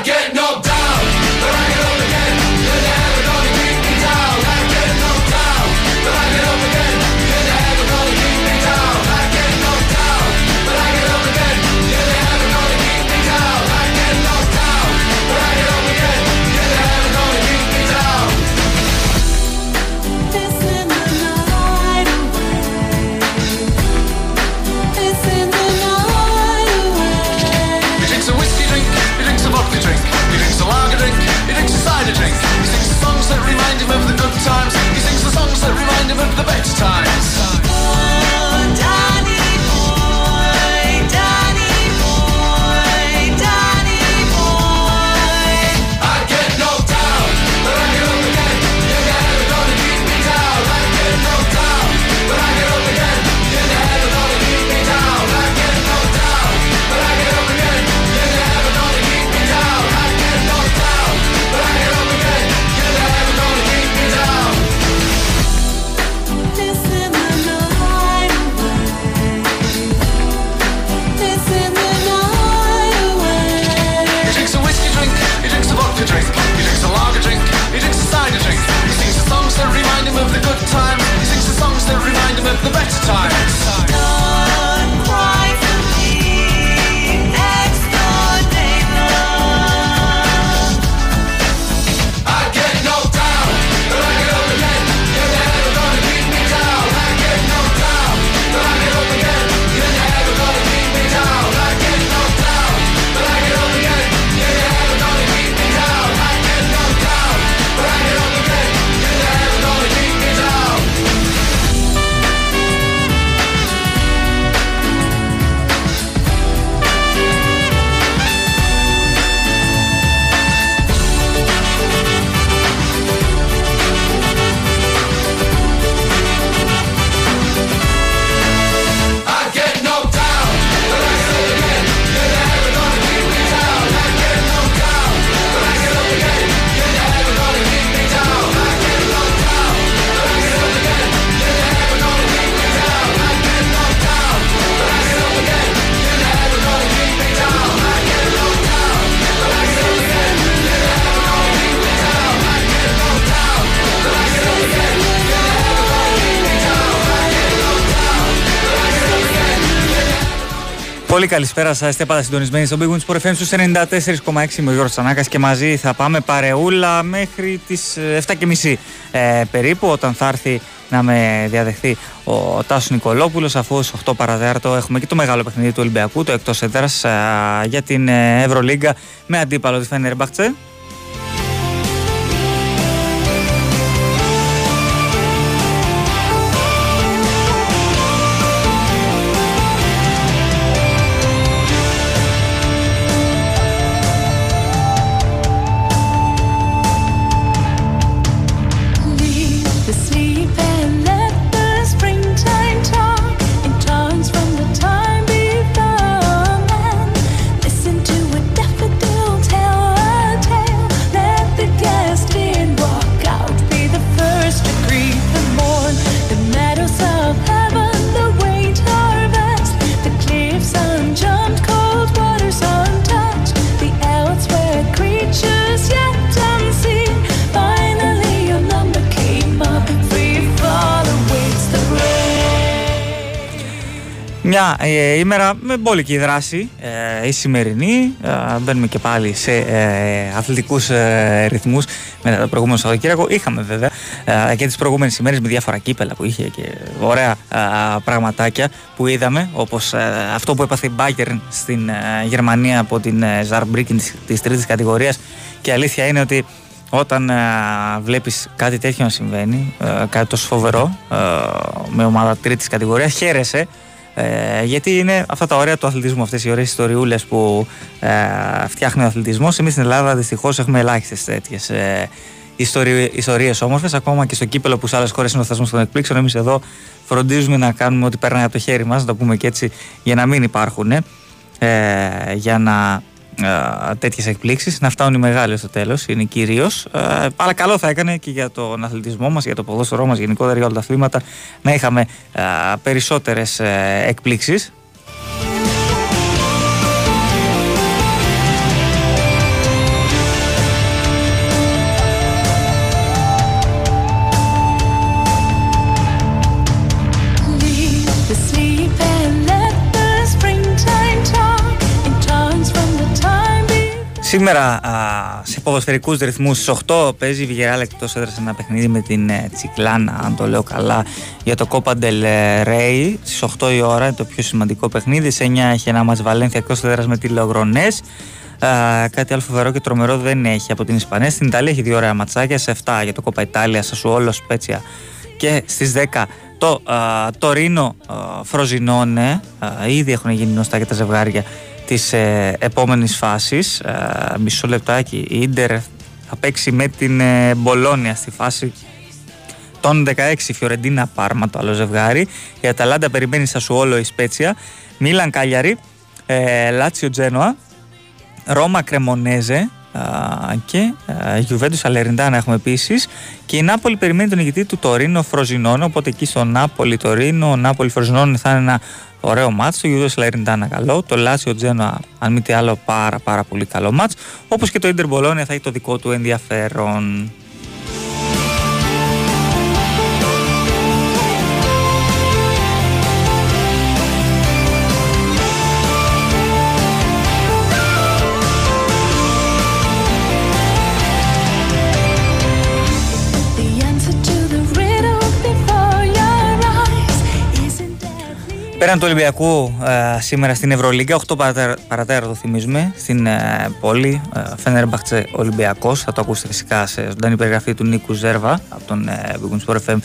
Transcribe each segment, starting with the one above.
Again. times. the, the better times. Πολύ καλησπέρα σας. Είστε πάντα συντονισμένοι στο Big Wings Sport FM στους 94,6 με ο Γιώργος Τσανάκας και μαζί θα πάμε παρεούλα μέχρι τις 7.30 ε, περίπου, όταν θα έρθει να με διαδεχθεί ο Τάσος Νικολόπουλος. Αφού στι 8 παραδέρτο έχουμε και το μεγάλο παιχνίδι του Ολυμπιακού, το εκτός έδρας ε, για την ε, Ευρωλίγκα με αντίπαλο τη Φενέρμπαχτσε. Μια ε, ημέρα με μπόλικη δράση, ε, η σημερινή. Ε, μπαίνουμε και πάλι σε ε, αθλητικούς ε, ρυθμούς μετά το προηγούμενο Σαββατοκύριακο. Είχαμε βέβαια ε, και τις προηγούμενες ημέρες με διάφορα κύπελα που είχε και ωραία ε, πραγματάκια που είδαμε, όπως αυτό που έπαθε η Bayern στην Γερμανία από την Ζαρμπρίκιν της, της τρίτης κατηγορίας και αλήθεια είναι ότι όταν βλέπεις κάτι τέτοιο να συμβαίνει, κάτι τόσο φοβερό με ομάδα τρίτης κατηγορίας, χαίρεσαι ε, γιατί είναι αυτά τα ωραία του αθλητισμού, αυτές οι ωραίες ιστοριούλες που ε, φτιάχνει ο αθλητισμός. Εμείς στην Ελλάδα δυστυχώς έχουμε ελάχιστες τέτοιες ε, ιστορίες όμορφες. Ακόμα και στο κύπελο που σε άλλες χώρες είναι ο θεσμός των εκπλήξεων. Εμείς εδώ φροντίζουμε να κάνουμε ό,τι περνάει από το χέρι μας, να το πούμε και έτσι, για να μην υπάρχουν. Ε, για να τέτοιες εκπλήξεις, να φτάνουν οι μεγάλες στο τέλος, είναι κυρίως. αλλά καλό θα έκανε και για τον αθλητισμό μας, για το ποδόσφαιρό μας γενικότερα, για όλα τα αθλήματα, να είχαμε περισσότερες εκπλήξεις. Σήμερα σε ποδοσφαιρικούς ρυθμούς στις 8 παίζει η Βιγεράλ εκτός έδρας ένα παιχνίδι με την ε, Τσικλάνα αν το λέω καλά για το Copa del Rey. Στις 8 η ώρα είναι το πιο σημαντικό παιχνίδι. Σε 9 έχει ένα μας Βαλένθια εκτός έδρας με τη Λεογρονές. Κάτι άλλο φοβερό και τρομερό δεν έχει από την Ισπανία. Στην Ιταλία έχει δύο ωραία ματσάκια σε 7 για το Copa Italia Σασουόλο Σπέτσια και στις 10 το Τωρίνο Φροζινόνε ήδη έχουν γίνει γνωστά και τα ζευγάρια της ε, επόμενης φάσης. Ε, μισό λεπτάκι. Η Ίντερ θα παίξει με την ε, Μπολόνια στη φάση των 16 Φιωρεντίνα Πάρμα το άλλο ζευγάρι. Η Αταλάντα περιμένει στα Σουόλο η Σπέτσια. Μίλαν Κάλιαρη. Ε, Λάτσιο Τζένοα Ρώμα Κρεμονέζε. Και Γιουβέντους Αλεριντάνα έχουμε επίσης. Και η Νάπολη περιμένει τον ηγητή του Τωρίνο Φροζινόνο οπότε εκεί στο Νάπολη Τωρίνο ο Νάπολη Φροζινόνο θα είναι ένα ωραίο μάτς, το Γιούδος Λαριντάνα καλό, το Λάσιο Τζένοα αν μη τι άλλο πάρα πάρα πολύ καλό μάτς, όπως και το Ίντερ Μπολόνια θα έχει το δικό του ενδιαφέρον. Πέραν του Ολυμπιακού ε, σήμερα στην Ευρωλίγκα, 8 παρατέρα το θυμίζουμε, στην ε, πόλη ε, Φένερμπαχτσε Ολυμπιακός. Θα το ακούσετε φυσικά σε ζωντανή περιγραφή του Νίκου Ζέρβα από τον ε, Big FM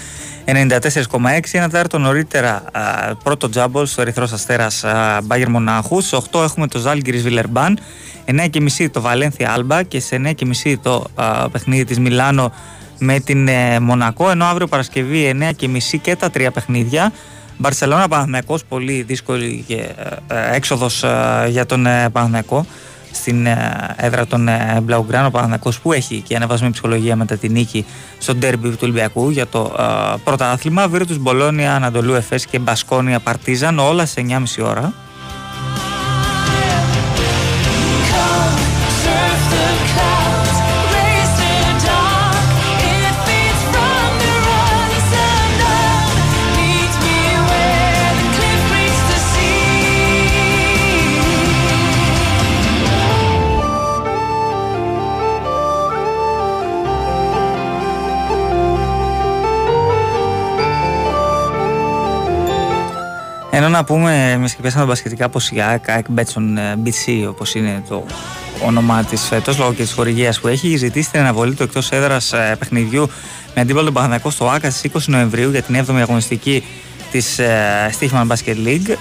94,6. Ένα τέταρτο νωρίτερα ε, πρώτο τζάμπολ στο Ερυθρός Αστέρας ε, Μπάγκερ Μονάχους. Σε 8 έχουμε το Ζάλγκυρη Βιλερμπάν. 9.30 το Βαλένθια Άλμπα και σε 9.30 το ε, παιχνίδι της Μιλάνο με την ε, Μονακό. Ενώ αύριο Παρασκευή 9.30 και τα τρία παιχνίδια. Μπαρσελόνα Παναθυνακό, πολύ δύσκολη και, ε, ε έξοδος ε, για τον ε, Παναθυνακό στην έδρα των Μπλαουγκράνων. Ο Παναθυνακό που έχει και ανεβασμένη ψυχολογία μετά τη νίκη στο ντέρμπι του Ολυμπιακού για το πρωτάθλημα. Βίρτους Μπολόνια, Ανατολού Εφές και Μπασκόνια Παρτίζαν, όλα σε 9.30 ώρα. Ενώ να πούμε, εμείς και πιάσαμε μπασκετικά πω η ΑΕΚ, Μπέτσον BC, όπως είναι το όνομα της φέτος, λόγω και της χορηγίας που έχει, ζητήσει την αναβολή του εκτός έδρας ε, παιχνιδιού με αντίπαλο τον Παναθηναϊκό στο ΆΚΑ στις 20 Νοεμβρίου για την 7η αγωνιστική της Stichman Basket League.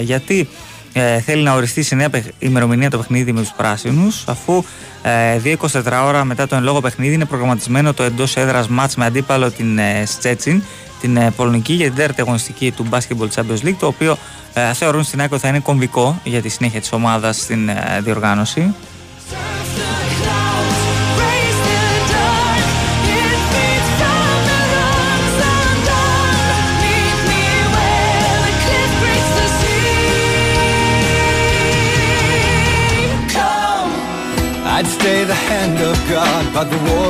Γιατί ε, θέλει να οριστεί σε νέα ημερομηνία το παιχνίδι με τους πράσινους, αφού ε, 2-24 ώρα μετά το εν λόγω παιχνίδι είναι προγραμματισμένο το εντός έδρας μάτς με αντίπαλο την ε, Στέτσιν την ε, Πολωνική για την τέταρτη αγωνιστική του Basketball Champions League, το οποίο ε, θεωρούν στην άκρη θα είναι κομβικό για τη συνέχεια της ομάδας στην ε, διοργάνωση. I'd stay the hand of God, but the war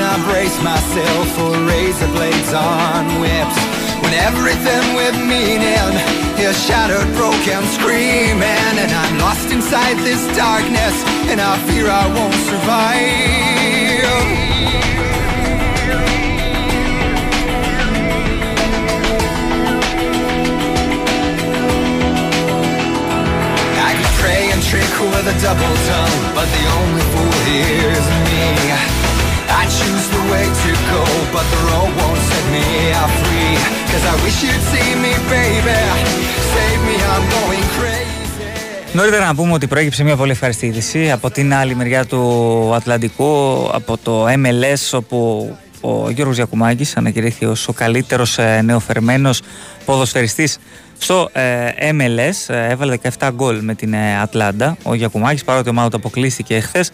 I brace myself for razor blades on whips? When everything with meaning is shattered, broken, screaming And I'm lost inside this darkness and I fear I won't survive. Trick with a double tongue But the only fool here is me I choose the way to go But the road won't set me free Cause I wish you'd see me baby Save me I'm going crazy Νωρίτερα να πούμε ότι προέκυψε μια πολύ ευχαριστή είδηση από την άλλη μεριά του Ατλαντικού, από το MLS, όπου ο Γιώργος Γιακουμάκης ανακηρύχθη ως ο καλύτερος ε, νεοφερμένος ποδοσφαιριστής στο ε, MLS. Ε, έβαλε 17 γκολ με την Ατλάντα. Ο Γιακουμάκης, παρότι ο ομάδα του αποκλείστηκε εχθές,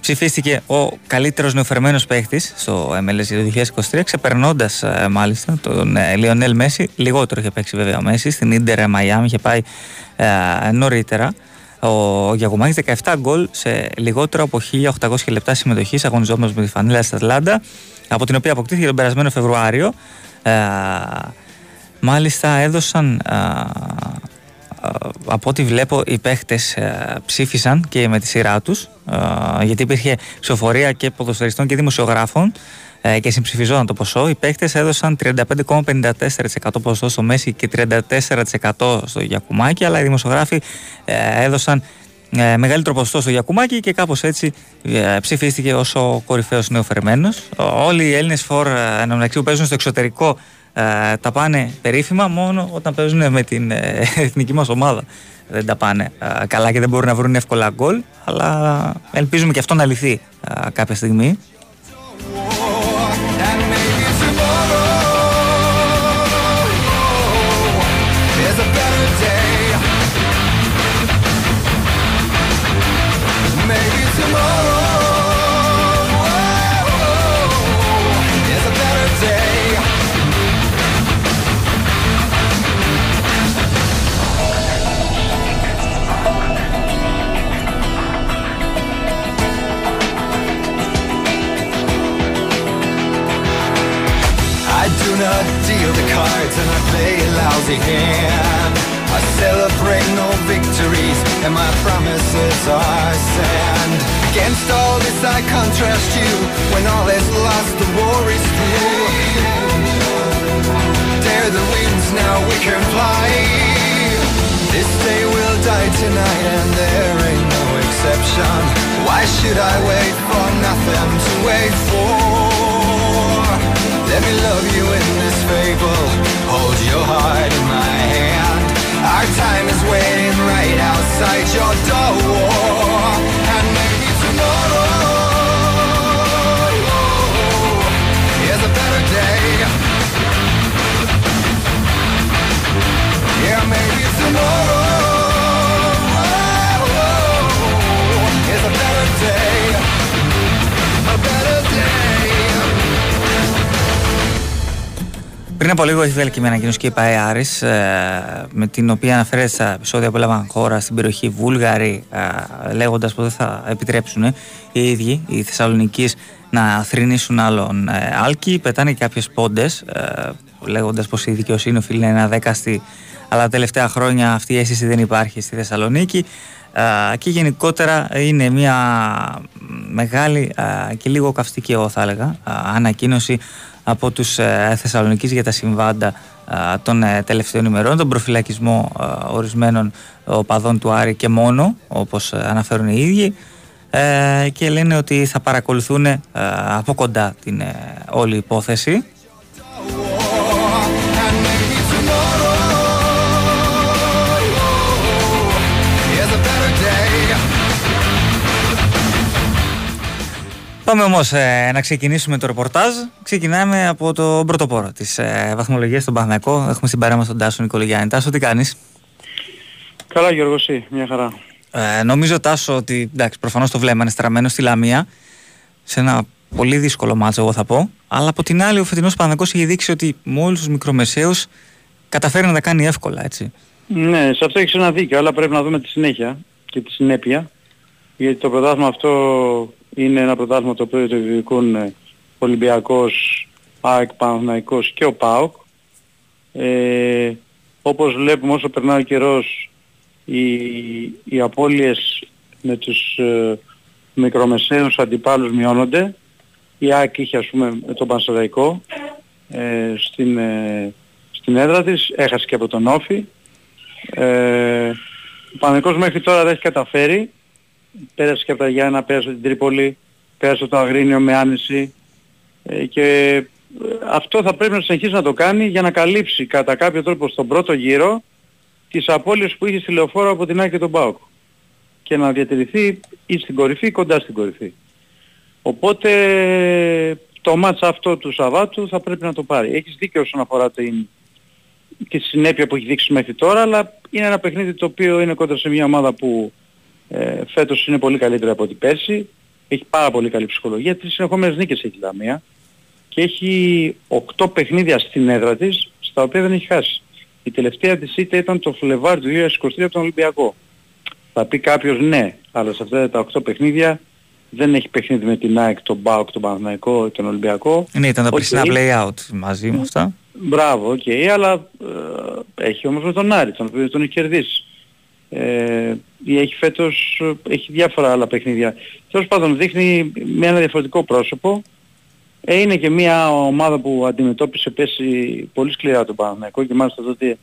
ψηφίστηκε ο καλύτερος νεοφερμένος παίχτης στο MLS για το 2023, ξεπερνώντας ε, μάλιστα τον Λιονέλ Μέσι. Λιγότερο είχε παίξει βέβαια ο Μέσι. Στην Ίντερ Μαϊάμι είχε πάει ε, νωρίτερα. Ο Γιακουμάκης 17 γκολ σε λιγότερο από 1800 λεπτά συμμετοχής αγωνιζόμενος με τη φανέλα της Ατλάντα, από την οποία αποκτήθηκε τον περασμένο Φεβρουάριο. Ε, μάλιστα έδωσαν από ό,τι βλέπω οι παίχτες ψήφισαν και με τη σειρά τους γιατί υπήρχε ψηφοφορία και ποδοσφαιριστών και δημοσιογράφων ε, και συμψηφιζόταν το ποσό. Οι παίκτε έδωσαν 35,54% ποσοστό στο Μέση και 34% στο Γιακουμάκι, αλλά οι δημοσιογράφοι ε, έδωσαν ε, μεγαλύτερο ποσοστό στο Γιακουμάκι και κάπως έτσι ψηφίστηκε ως ο κορυφαίος νεοφερμένος. Όλοι οι Έλληνες φορ εν που παίζουν στο εξωτερικό τα πάνε περίφημα μόνο όταν παίζουν με την εθνική μας ομάδα. Δεν τα πάνε καλά και δεν μπορούν να βρουν εύκολα γκολ, αλλά ελπίζουμε και αυτό να λυθεί κάποια στιγμή. Promises are sand Against all this I contrast you When all is lost the war is through. Dare the winds now we can fly. This day will die tonight and there ain't no exception. Why should I wait for nothing to wait for? Let me love you in this fable. Hold your heart in my hand Our time is waiting right outside your door. And maybe tomorrow Is a better day. Yeah, maybe tomorrow Πριν από λίγο έχει βγάλει και μια ανακοίνωση και η ΠαΕ Άρης, ε, με την οποία αναφέρεται στα επεισόδια που έλαβαν χώρα στην περιοχή Βούλγαρη ε, λέγοντας πως δεν θα επιτρέψουν οι ίδιοι οι Θεσσαλονικοί να θρυνήσουν άλλον ε, άλκη. Πετάνε και κάποιες πόντες λέγοντας πως η δικαιοσύνη οφείλει να είναι αδέκαστη αλλά τα τελευταία χρόνια αυτή η αίσθηση δεν υπάρχει στη Θεσσαλονίκη και γενικότερα είναι μια μεγάλη και λίγο καυστική εγώ θα έλεγα ανακοίνωση από τους ε, Θεσσαλονικείς για τα συμβάντα ε, των ε, τελευταίων ημερών, τον προφυλακισμό ορισμένων οπαδών του Άρη και μόνο, όπως αναφέρουν οι ίδιοι και λένε ότι θα παρακολουθούν από κοντά την όλη υπόθεση Πάμε όμως ε, να ξεκινήσουμε το ρεπορτάζ. Ξεκινάμε από το πρωτοπόρο της ε, βαθμολογίας στον Παναγιακό. Έχουμε στην παρέα μα τον Τάσο Νικολογιάννη. Τάσο, τι κάνεις; Καλά, Γιώργο, εσύ, μια χαρά. Ε, νομίζω, Τάσο, ότι εντάξει, προφανώς το βλέμμα είναι στραμμένο στη Λαμία σε ένα πολύ δύσκολο μάτσο, εγώ θα πω. Αλλά από την άλλη, ο φετινός Παναγιακό έχει δείξει ότι με όλου τους μικρομεσαίους καταφέρει να τα κάνει εύκολα, έτσι. Ναι, σε αυτό έχεις ένα δίκιο, αλλά πρέπει να δούμε τη συνέχεια και τη συνέπεια. Γιατί το πρωτάθλημα αυτό είναι ένα πρωτάθλημα το οποίο το διεκδικούν ε, Ολυμπιακός, ΑΕΚ, Παναθηναϊκός και ο ΠΑΟΚ. Ε, όπως βλέπουμε όσο περνάει ο καιρός οι, οι απώλειες με τους ε, μικρομεσαίους αντιπάλους μειώνονται. Η ΑΕΚ είχε ας πούμε τον Πανσεραϊκό ε, στην, ε, στην έδρα της, έχασε και από τον Όφη. Ε, ο Πανεκός μέχρι τώρα δεν έχει καταφέρει πέρασε και από τα Γιάννα, πέρασε την Τρίπολη, πέρασε το Αγρίνιο με άνεση ε, και ε, αυτό θα πρέπει να συνεχίσει να το κάνει για να καλύψει κατά κάποιο τρόπο στον πρώτο γύρο τις απώλειες που είχε στη λεωφόρο από την Άκη και τον Πάοκ και να διατηρηθεί ή στην κορυφή ή κοντά στην κορυφή. Οπότε το μάτς αυτό του Σαββάτου θα πρέπει να το πάρει. Έχεις δίκιο όσον αφορά την, τη συνέπεια που έχει δείξει μέχρι τώρα, αλλά είναι ένα παιχνίδι το οποίο είναι κοντά σε μια ομάδα που ε, φέτος είναι πολύ καλύτερη από ό,τι πέρσι. Έχει πάρα πολύ καλή ψυχολογία. Τρεις συνεχόμενες νίκες έχει η Λαμία. Και έχει 8 παιχνίδια στην έδρα της, στα οποία δεν έχει χάσει. Η τελευταία της ήττα ήταν το Φλεβάρι του 2023 από τον Ολυμπιακό. Θα πει κάποιος ναι, αλλά σε αυτά τα 8 παιχνίδια δεν έχει παιχνίδι με την ΑΕΚ, τον ΠΑΟΚ, τον Παναθηναϊκό, τον Ολυμπιακό. Ναι, ήταν τα okay. play-out μαζί με αυτά. Μπράβο, OK, okay, αλλά ε, έχει όμως με τον Άρη, τον οποίο τον έχει κερδίσει Ε, έχει φέτος, έχει διάφορα άλλα παιχνίδια. Τέλος πάντων δείχνει με ένα διαφορετικό πρόσωπο. Ε, είναι και μια ομάδα που αντιμετώπισε πέρσι πολύ σκληρά τον Παναθηναϊκό και μάλιστα τότε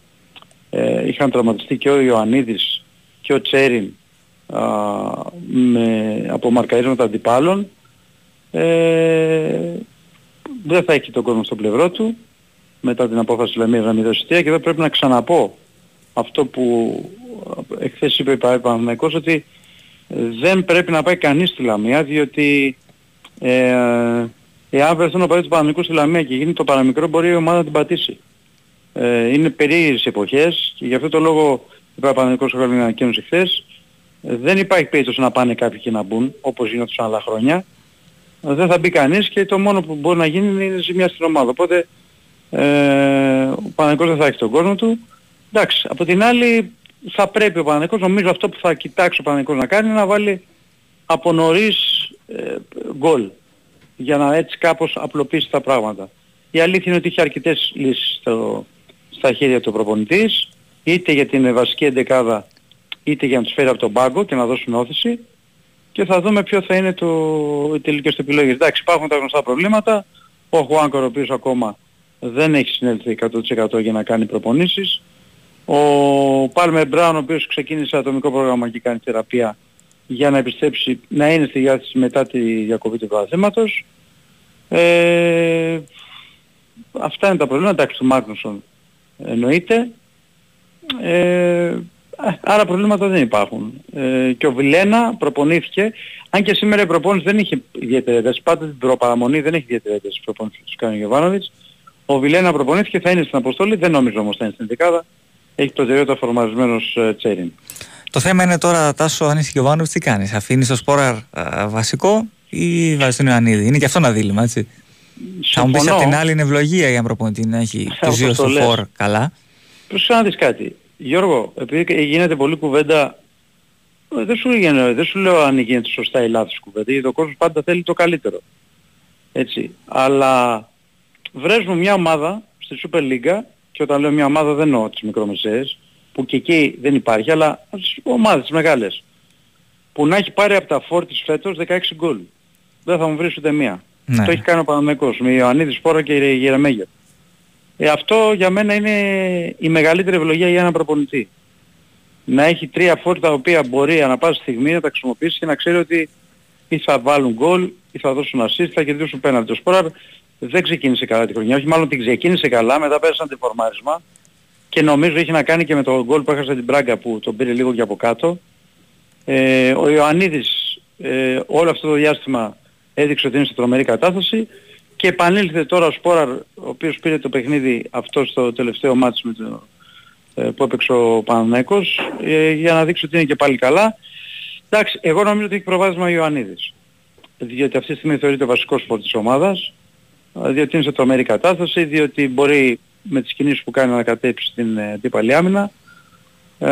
ε, είχαν τραυματιστεί και ο Ιωαννίδης και ο Τσέριν α, με, από μαρκαρίσματα αντιπάλων. Ε, δεν θα έχει τον κόσμο στο πλευρό του μετά την απόφαση της Λαμίας να μην δώσει και εδώ πρέπει να ξαναπώ αυτό που εχθές είπε ο Παναθηναϊκός ότι δεν πρέπει να πάει κανείς στη Λαμία διότι ε, εάν βρεθούν ο του Παναθηναϊκού στη Λαμία και γίνει το παραμικρό μπορεί η ομάδα να την πατήσει. Ε, είναι περίεργες εποχές και γι' αυτό το λόγο είπε ο Παναθηναϊκός ο ανακοίνωση χθες δεν υπάρχει περίπτωση να πάνε κάποιοι και να μπουν όπως γίνονταν άλλα χρόνια. Δεν θα μπει κανείς και το μόνο που μπορεί να γίνει είναι ζημιά στην ομάδα. Οπότε ε, ο Παναθηναϊκός δεν θα έχει τον κόσμο του. Εντάξει, από την άλλη θα πρέπει ο Παναθηναϊκός, νομίζω αυτό που θα κοιτάξει ο Παναθηναϊκός να κάνει είναι να βάλει από νωρίς ε, γκολ για να έτσι κάπως απλοποιήσει τα πράγματα. Η αλήθεια είναι ότι είχε αρκετές λύσεις στο, στα χέρια του προπονητής, είτε για την βασική εντεκάδα, είτε για να τους φέρει από τον πάγκο και να δώσουν όθηση και θα δούμε ποιο θα είναι το, οι τελικές του επιλογές. Εντάξει, υπάρχουν τα γνωστά προβλήματα. Ο Χουάνκορ ο οποίος ακόμα δεν έχει συνέλθει 100% για να κάνει προπονήσεις. Ο Πάλμερ Μπράουν ο οποίος ξεκίνησε ατομικό πρόγραμμα και κάνει θεραπεία για να επιστρέψει να είναι στη διάθεση μετά τη διακοπή του παραθέματος. Ε, αυτά είναι τα προβλήματα. Εντάξει, του Μάγνουσον εννοείται. Ε, άρα προβλήματα δεν υπάρχουν. Ε, και ο Βιλένα προπονήθηκε, αν και σήμερα η προπόνηση δεν είχε ιδιαίτερη ένταση, πάντα την προπαραμονή δεν έχει ιδιαίτερη ένταση προπόνηση του κάνει ο Γιωβάνοβιτς. Ο Βιλένα προπονήθηκε, θα είναι στην αποστολή, δεν νομίζω όμως θα είναι στην δεκάδα. Έχει προτεραιότητα φορμαρισμένος ε, Τσέριν. Το θέμα είναι τώρα, Τάσο, αν είσαι Γιωβάνοβιτς, τι κάνεις. Αφήνεις το σπόρα βασικό ή βάζεις τον Ιωαννίδη; Είναι και αυτό ένα δίλημα, έτσι. Θα μου πεις απ' την άλλη είναι ευλογία για προπονητή να έχει το δύο στο φόρ καλά. Προς να δεις κάτι. Γιώργο, επειδή γίνεται πολύ κουβέντα, ε, δεν σου, δεν σου λέω αν γίνεται σωστά ή λάθος κουβέντα, γιατί ο κόσμος πάντα θέλει το καλύτερο. Έτσι. Αλλά βρες μου μια ομάδα στη Super League και όταν λέω μια ομάδα δεν εννοώ τις μικρομεσαίες, που και εκεί δεν υπάρχει, αλλά τις ομάδες μεγάλες, που να έχει πάρει από τα φόρτις φέτος 16 γκολ. Δεν θα μου βρεις ούτε μία. Ναι. Το έχει κάνει ο Παναμαϊκός με Ιωαννίδης Σπόρο και Γερεμέγερ. Ε, αυτό για μένα είναι η μεγαλύτερη ευλογία για έναν προπονητή. Να έχει τρία φόρτα τα οποία μπορεί ανά πάση στιγμή να τα χρησιμοποιήσει και να ξέρει ότι ή θα βάλουν γκολ ή θα δώσουν assist, θα κερδίσουν πέναντι. Το Σπόραρ δεν ξεκίνησε καλά τη χρονιά, όχι μάλλον την ξεκίνησε καλά, μετά πέρασαν την φορμάρισμα και νομίζω έχει να κάνει και με το γκολ που έχασε την Πράγκα που τον πήρε λίγο και από κάτω. Ε, ο Ιωαννίδης ε, όλο αυτό το διάστημα έδειξε ότι είναι σε τρομερή κατάσταση και επανήλθε τώρα ο Σπόραρ ο οποίος πήρε το παιχνίδι αυτό στο τελευταίο μάτς με το, ε, που έπαιξε ο Παναναϊκός ε, για να δείξει ότι είναι και πάλι καλά. Εντάξει, εγώ νομίζω ότι έχει προβάδισμα ο Ιωαννίδης. Διότι αυτή τη στιγμή θεωρείται ο βασικός σπορ της ομάδας, διότι είναι σε τρομερή κατάσταση, διότι μπορεί με τις κινήσεις που κάνει να κατέψει την ε, αντίπαλη άμυνα. Ε,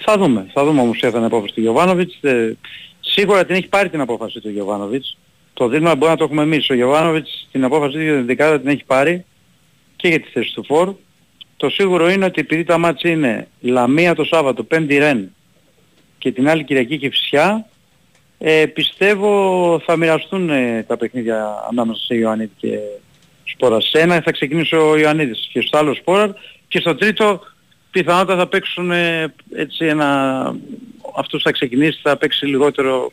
θα δούμε. Θα δούμε όμως ποια θα είναι απόφαση του Γιωβάνοβιτς. Ε, σίγουρα την έχει πάρει την απόφαση του Γιωβάνοβιτς. Το δίλημα μπορεί να το έχουμε εμείς. Ο Γιωβάνοβιτς την απόφαση για την δεκάδα την έχει πάρει και για τη θέση του Φορ. Το σίγουρο είναι ότι επειδή τα μάτια είναι Λαμία το Σάββατο, Πέμπτη Ρεν και την άλλη Κυριακή και Φυσιά, ε, πιστεύω θα μοιραστούν ε, τα παιχνίδια ανάμεσα σε Ιωαννίδη και Σπόρα. Σε ένα θα ξεκινήσει ο Ιωαννίδης και στο άλλο Σπόρα και στο τρίτο πιθανότατα θα παίξουν ε, έτσι ένα... Αυτός θα ξεκινήσει, θα παίξει λιγότερο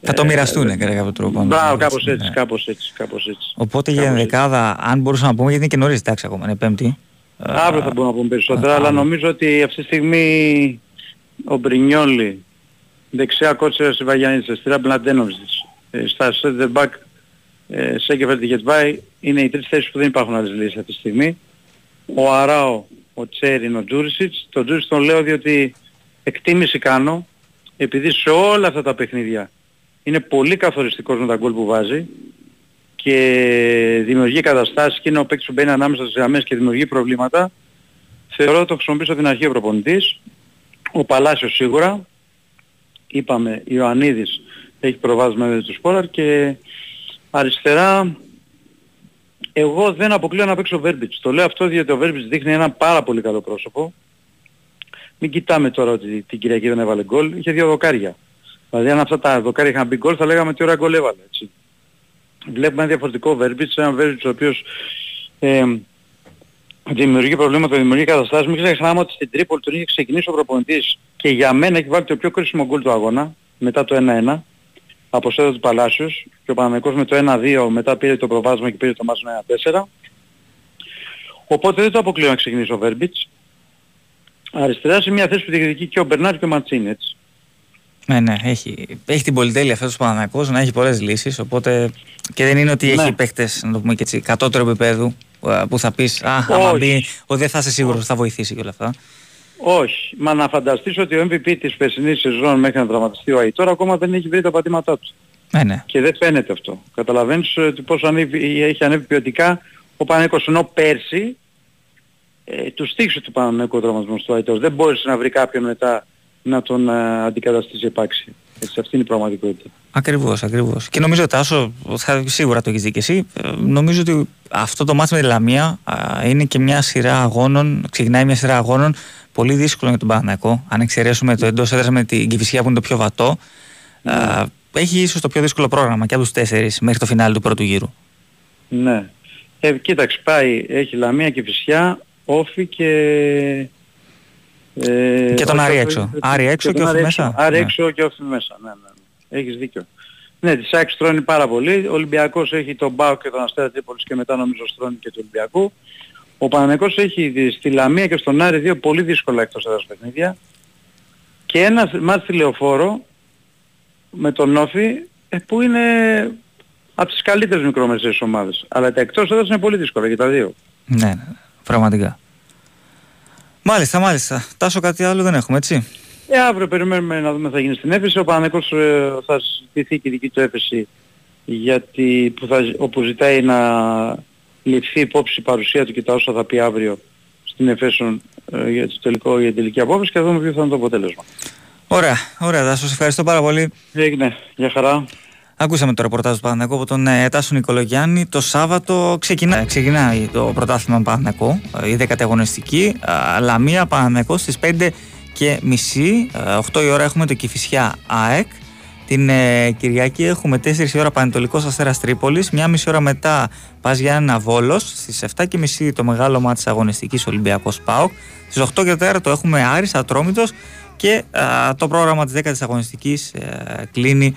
θα το μοιραστούν ε, κατά κάποιο τρόπο. Μπράβο, κάπως έτσι, ναι. κάπως έτσι, κάπως έτσι. Οπότε για δεκάδα, αν μπορούσαμε να πούμε, γιατί είναι και νωρίς, εντάξει ακόμα, είναι πέμπτη. Αύριο θα μπορούμε να πούμε περισσότερα, αλλά νομίζω ότι αυτή τη στιγμή ο Μπρινιόλη, δεξιά κότσερα στη Βαγιανίτσα, αριστερά Μπλαντένοβιτς, ε, στα center back Σέγκεφερ Τιγετβάη είναι οι τρεις θέσεις που δεν υπάρχουν άλλες λύσεις αυτή τη στιγμή. Ο Αράο, ο Τσέριν, ο Τζούρισιτς. Το Τζούρισιτς τον λέω διότι εκτίμηση κάνω επειδή σε όλα αυτά τα παιχνίδια είναι πολύ καθοριστικός με τα γκολ που βάζει και δημιουργεί καταστάσεις και είναι ο παίκτης που μπαίνει ανάμεσα στις γραμμές και δημιουργεί προβλήματα. Θεωρώ ότι το χρησιμοποιήσω την αρχή ο προπονητής. Ο Παλάσιος σίγουρα. Είπαμε, Ιωαννίδης έχει προβάσμα με του Σπόραρ και αριστερά εγώ δεν αποκλείω να παίξω Βέρμπιτς. Το λέω αυτό διότι ο Βέρμπιτς δείχνει ένα πάρα πολύ καλό πρόσωπο. μην κοιτάμε τώρα ότι την Κυριακή δεν έβαλε γκολ, είχε δύο δοκάρια. Δηλαδή αν αυτά τα δοκάρια είχαν μπει γκολ θα λέγαμε τι ώρα γκολ έβαλε. Έτσι. Βλέπουμε ένα διαφορετικό Βέρμπιτς, ένα Βέρμπιτς ο οποίος ε, δημιουργεί προβλήματα, δημιουργεί καταστάσεις. Μην ξεχνάμε ότι στην Τρίπολη τον είχε ξεκινήσει ο προπονητής και για μένα έχει βάλει το πιο κρίσιμο γκολ του αγώνα μετά το 1-1 από σέδο του Παλάσιους και ο Παναγικός με το 1-2 μετά πήρε το προβάσμα και πήρε το μάτς 1-4. Οπότε δεν το αποκλείω να ξεκινήσει ο Βέρμπιτς. Αριστερά σε μια θέση που διεκδικεί και ο Μπερνάρ και ο Ματσίνη έτσι. Ναι, ναι, έχει, έχει την πολυτέλεια αυτός ο Παναγικός να έχει πολλές λύσεις, οπότε και δεν είναι ότι ναι. έχει παίχτες, να το πούμε και έτσι, κατώτερο επίπεδου που θα πεις «Α, άμα μπει, ότι δεν θα είσαι σίγουρος ότι θα βοηθήσει και όλα αυτά». Όχι. Μα να φανταστείς ότι ο MVP της περσινής σεζόν μέχρι να τραυματιστεί ο Αϊτόρ ακόμα δεν έχει βρει τα πατήματά του. Ναι, ναι. Και δεν φαίνεται αυτό. Καταλαβαίνεις ότι πόσο ανέβη, έχει ανέβει ποιοτικά ο Πανέκος ενώ πέρσι ε, τους στήξε του Πανέκου ο τραυματισμός του Αϊτόρ. Δεν μπόρεσε να βρει κάποιον μετά να τον ε, αντικαταστήσει επάξι. Έτσι, αυτή είναι η πραγματικότητα. Ακριβώς, ακριβώς. Και νομίζω ότι Τάσο, θα, σίγουρα το έχεις δει και εσύ, ε, νομίζω ότι αυτό το μάτι με τη Λαμία είναι και μια σειρά αγώνων, ξεκινάει μια σειρά αγώνων πολύ δύσκολο για τον Παναθηναϊκό. Αν εξαιρέσουμε το εντός έδρας με την Κυφυσιά που είναι το πιο βατό, ναι. έχει ίσως το πιο δύσκολο πρόγραμμα και από τους τέσσερις μέχρι το φινάλι του πρώτου γύρου. Ναι. Ε, κοίταξε, πάει, έχει Λαμία, Κυφυσιά, Όφη και... Ε, και τον Άρη έξω. Άρη έξω και, Όφη μέσα. Άρη ναι. έξω και Όφη μέσα, ναι, ναι. ναι. Έχεις δίκιο. Ναι, της Άκη τρώνει πάρα πολύ. Ο Ολυμπιακός έχει τον Μπάου και τον Αστέρα Τρίπολης και μετά νομίζω στρώνει και τον Ολυμπιακού. Ο Παναγικός έχει στη Λαμία και στον Άρη δύο πολύ δύσκολα εκτός έδρας παιχνίδια και ένας μάτι στη Λεωφόρο με τον Όφη ε, που είναι από τις καλύτερες μικρομεσαίες ομάδες. Αλλά τα εκτός έδρας είναι πολύ δύσκολα για τα δύο. Ναι, ναι, πραγματικά. Μάλιστα, μάλιστα. Τάσο κάτι άλλο δεν έχουμε, έτσι. Ε, αύριο περιμένουμε να δούμε τι θα γίνει στην έφεση. Ο Παναγικός ε, θα ζητηθεί και η δική του έφεση γιατί που θα, όπου ζητάει να ληφθεί υπόψη η παρουσία του και τα όσα θα πει αύριο στην Εφέσον ε, για, το τελικό, για την τελική απόφαση και θα δούμε ποιο θα είναι το αποτέλεσμα. Ωραία, ωραία. Θα σας ευχαριστώ πάρα πολύ. Έγινε. Γεια χαρά. Ακούσαμε το ρεπορτάζ του Παναθηναϊκού από τον ε, Τάσο Νικολογιάννη. Το Σάββατο ξεκινά, ξεκινάει το πρωτάθλημα Παναθηναϊκού, ε, η δέκατη αγωνιστική. Ε, Λαμία Παναθηναϊκό στις 5 και μισή. 8 η ώρα έχουμε το Κηφισιά ΑΕΚ. Την ε, Κυριακή έχουμε 4 η ώρα Πανετολικός Αστέρας Τρίπολης. Μια μισή ώρα μετά πας για ένα βόλος. Στις 7.30 το μεγάλο μάτι αγωνιστικής Ολυμπιακός Πάοκ. Στις 8 και 4 το έχουμε Άρης Ατρόμητος. Και το πρόγραμμα της 10η αγωνιστικής ε, κλείνει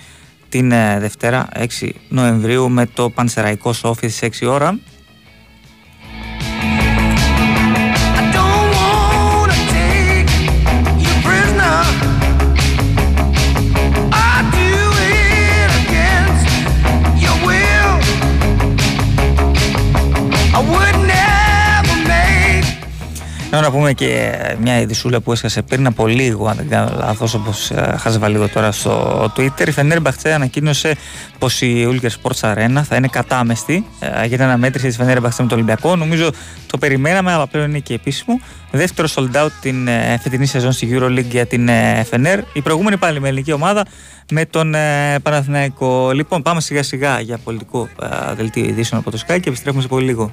την ε, Δευτέρα 6 Νοεμβρίου με το Πανσεραϊκό Σόφι στις 6 ώρα. Να πούμε και μια ειδισούλα που έσχασε πριν από λίγο, αν δεν κάνω λάθος, όπως ε, χάσευα λίγο τώρα στο Twitter. Η Φενέρ Μπαχτσέ ανακοίνωσε πως η Ulker Sports Arena θα είναι κατάμεστη ε, για την αναμέτρηση της Φενέρ Μπαχτσέ με το Ολυμπιακό. Νομίζω το περιμέναμε, αλλά πλέον είναι και επίσημο. Δεύτερο sold out την ε, φετινή σεζόν στη Euroleague για την Φενέρ. Η προηγούμενη πάλι με ελληνική ομάδα με τον Παναθηναϊκό. Λοιπόν, πάμε σιγά σιγά για πολιτικό δελτίο ειδήσεων από το Sky και επιστρέφουμε σε πολύ λίγο.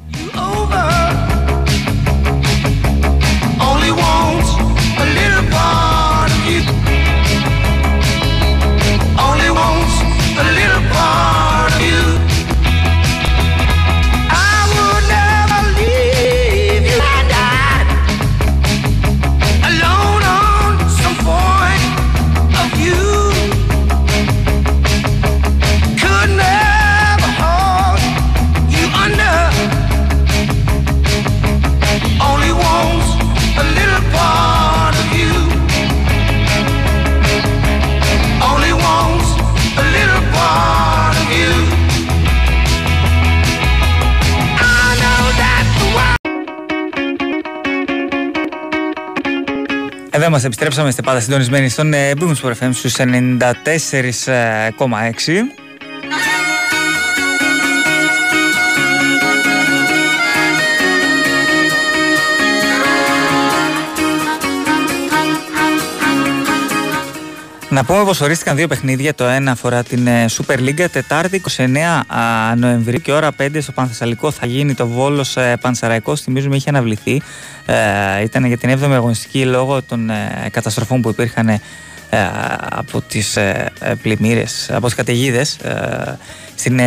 Εδώ μας επιστρέψαμε, είστε πάντα συντονισμένοι στον ε, Boom Sport FM στους 94,6. Να πούμε πως ορίστηκαν δύο παιχνίδια. Το ένα αφορά την ε, Super League. Τετάρτη 29 Νοεμβρίου και ώρα 5 στο Πανθεσσαλικό θα γίνει το Βόλος ε, Πανσαραϊκός. Θυμίζουμε είχε αναβληθεί. Ε, ήταν για την 7η αγωνιστική λόγω των καταστροφών που υπήρχαν από τις πλημμύρες, από τις καταιγίδες. Στην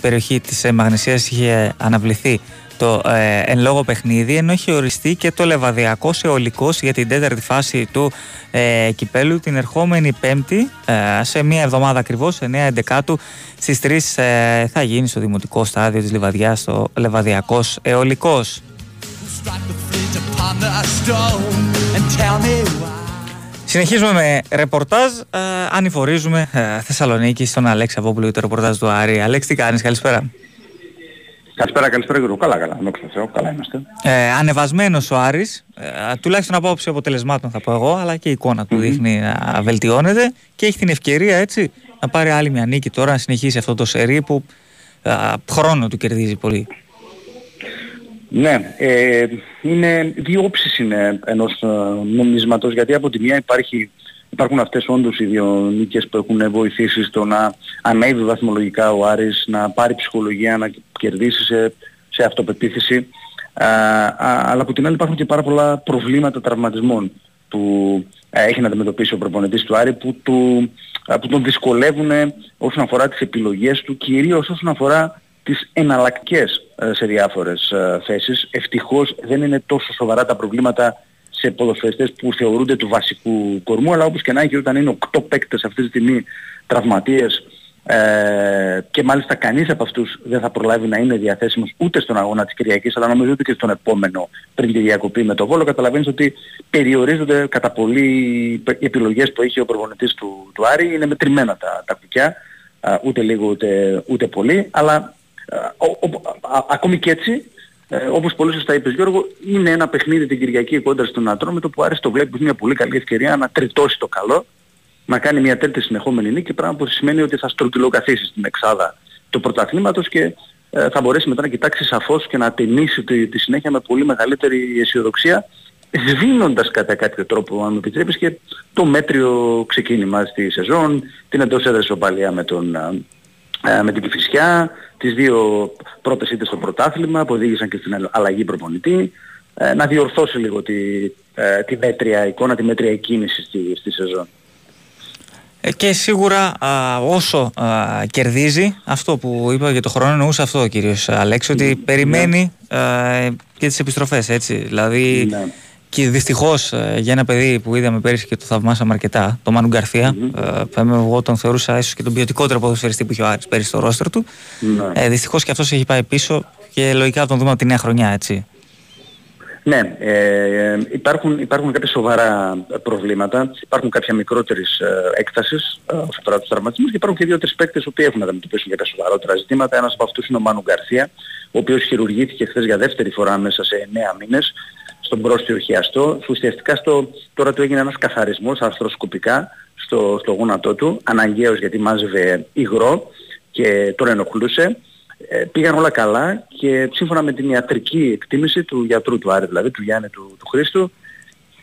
περιοχή της Μαγνησίας είχε αναβληθεί το ε, εν λόγω παιχνίδι ενώ έχει οριστεί και το λεβαδιακό αιωλικός για την τέταρτη φάση του ε, κυπέλου την ερχόμενη πέμπτη ε, σε μία εβδομάδα ακριβώς 9-11 στις 3 ε, θα γίνει στο δημοτικό στάδιο της Λιβαδιάς το λεβαδιακός αιωλικός Συνεχίζουμε με ρεπορτάζ. Ε, ανηφορίζουμε ε, Θεσσαλονίκη στον Αλέξη Αβόπουλο το ρεπορτάζ του Άρη. Αλέξη, τι κάνεις, καλησπέρα. Καλησπέρα, καλησπέρα Γιώργο. Καλά, καλά. Δόξα Θεώ, καλά είμαστε. Ε, ανεβασμένος ο Άρης, ε, τουλάχιστον από άποψη αποτελεσμάτων θα πω εγώ, αλλά και η εικόνα του δείχνει να βελτιώνεται και έχει την ευκαιρία έτσι να πάρει άλλη μια νίκη τώρα, να συνεχίσει αυτό το σερί που ε, χρόνο του κερδίζει πολύ. Ναι, ε, είναι δύο όψεις είναι ενός ε, νομίσματος γιατί από τη μία υπάρχει Υπάρχουν αυτές όντως οι δύο νίκες που έχουν βοηθήσει στο να ανέβει βαθμολογικά ο Άρης, να πάρει ψυχολογία, να κερδίσει σε, σε αυτοπεποίθηση. Α, αλλά από την άλλη υπάρχουν και πάρα πολλά προβλήματα τραυματισμών που έχει να αντιμετωπίσει ο προπονητής του Άρη που, του, που τον δυσκολεύουν όσον αφορά τις επιλογές του, κυρίως όσον αφορά τις εναλλακτικές ε, σε διάφορες ε, θέσεις. Ευτυχώς δεν είναι τόσο σοβαρά τα προβλήματα σε ποδοσφαιριστές που θεωρούνται του βασικού κορμού, αλλά όπως και να έχει όταν είναι 8 παίκτες αυτή τη στιγμή τραυματίες ε, και μάλιστα κανείς από αυτούς δεν θα προλάβει να είναι διαθέσιμος ούτε στον αγώνα της Κυριακής, αλλά νομίζω ούτε και στον επόμενο πριν τη διακοπή με το Βόλο. Καταλαβαίνεις ότι περιορίζονται κατά πολύ οι επιλογές που έχει ο προπονητής του, του Άρη, είναι μετρημένα τα, τα κουκιά, ούτε λίγο ούτε, ούτε πολύ, αλλά ακόμη και έτσι ε, όπως πολύ σωστά είπες Γιώργο, είναι ένα παιχνίδι την Κυριακή κόντρα στον Ατρόμητο που άρεσε το βλέπει μια πολύ καλή ευκαιρία να τριτώσει το καλό, να κάνει μια τέτοια συνεχόμενη νίκη, πράγμα που σημαίνει ότι θα στρογγυλοκαθίσει στην εξάδα του πρωταθλήματος και ε, θα μπορέσει μετά να κοιτάξει σαφώς και να ταινίσει τη, τη συνέχεια με πολύ μεγαλύτερη αισιοδοξία σβήνοντας κατά κάποιο τρόπο, αν μου επιτρέπεις, και το μέτριο ξεκίνημα στη σεζόν, την εντός έδρας οπαλία με, τον, ε, με την Κηφισιά, τις δύο πρώτες ήττες στο πρωτάθλημα που οδήγησαν και στην αλλαγή προπονητή, ε, να διορθώσει λίγο τη, ε, τη μέτρια εικόνα, τη μέτρια κίνηση στη, στη σεζόν. Ε, και σίγουρα όσο κερδίζει, αυτό που είπα για το χρόνο εννοούσε αυτό ο κύριος Αλέξη, ότι ναι. περιμένει και τις επιστροφές έτσι. Δηλαδή ναι. Και δυστυχώς ε, για ένα παιδί που είδαμε πέρυσι και το θαυμάσαμε αρκετά, το Μάνου Γκαρθία, mm-hmm. εγώ τον θεωρούσα ίσως και τον ποιοτικότερο ποδοσφαιριστή που είχε ο Άρης πέρυσι στο ρόστερ του. Mm-hmm. Ε, δυστυχώς και αυτός έχει πάει πίσω και λογικά θα τον δούμε από τη νέα χρονιά, έτσι. Ναι, ε, υπάρχουν, υπάρχουν κάποια σοβαρά προβλήματα, υπάρχουν κάποια μικρότερης ε, έκτασης ε, όσον αφορά τους τραυματισμούς και υπάρχουν και δύο-τρεις παίκτες που έχουν να αντιμετωπίσουν κάποια σοβαρότερα ζητήματα. Ένας από αυτούς είναι ο Μάνου Γκαρθία, ο οποίος χειρουργήθηκε χθες για δεύτερη φορά μέσα σε 9 μήνες στον πρόστιο χιαστό. Ουσιαστικά στο, τώρα του έγινε ένας καθαρισμός αρθροσκοπικά στο, στο γόνατό του, αναγκαίος γιατί μάζευε υγρό και τον ενοχλούσε. Ε, πήγαν όλα καλά και σύμφωνα με την ιατρική εκτίμηση του γιατρού του Άρη, δηλαδή του Γιάννη του, του Χρήστου,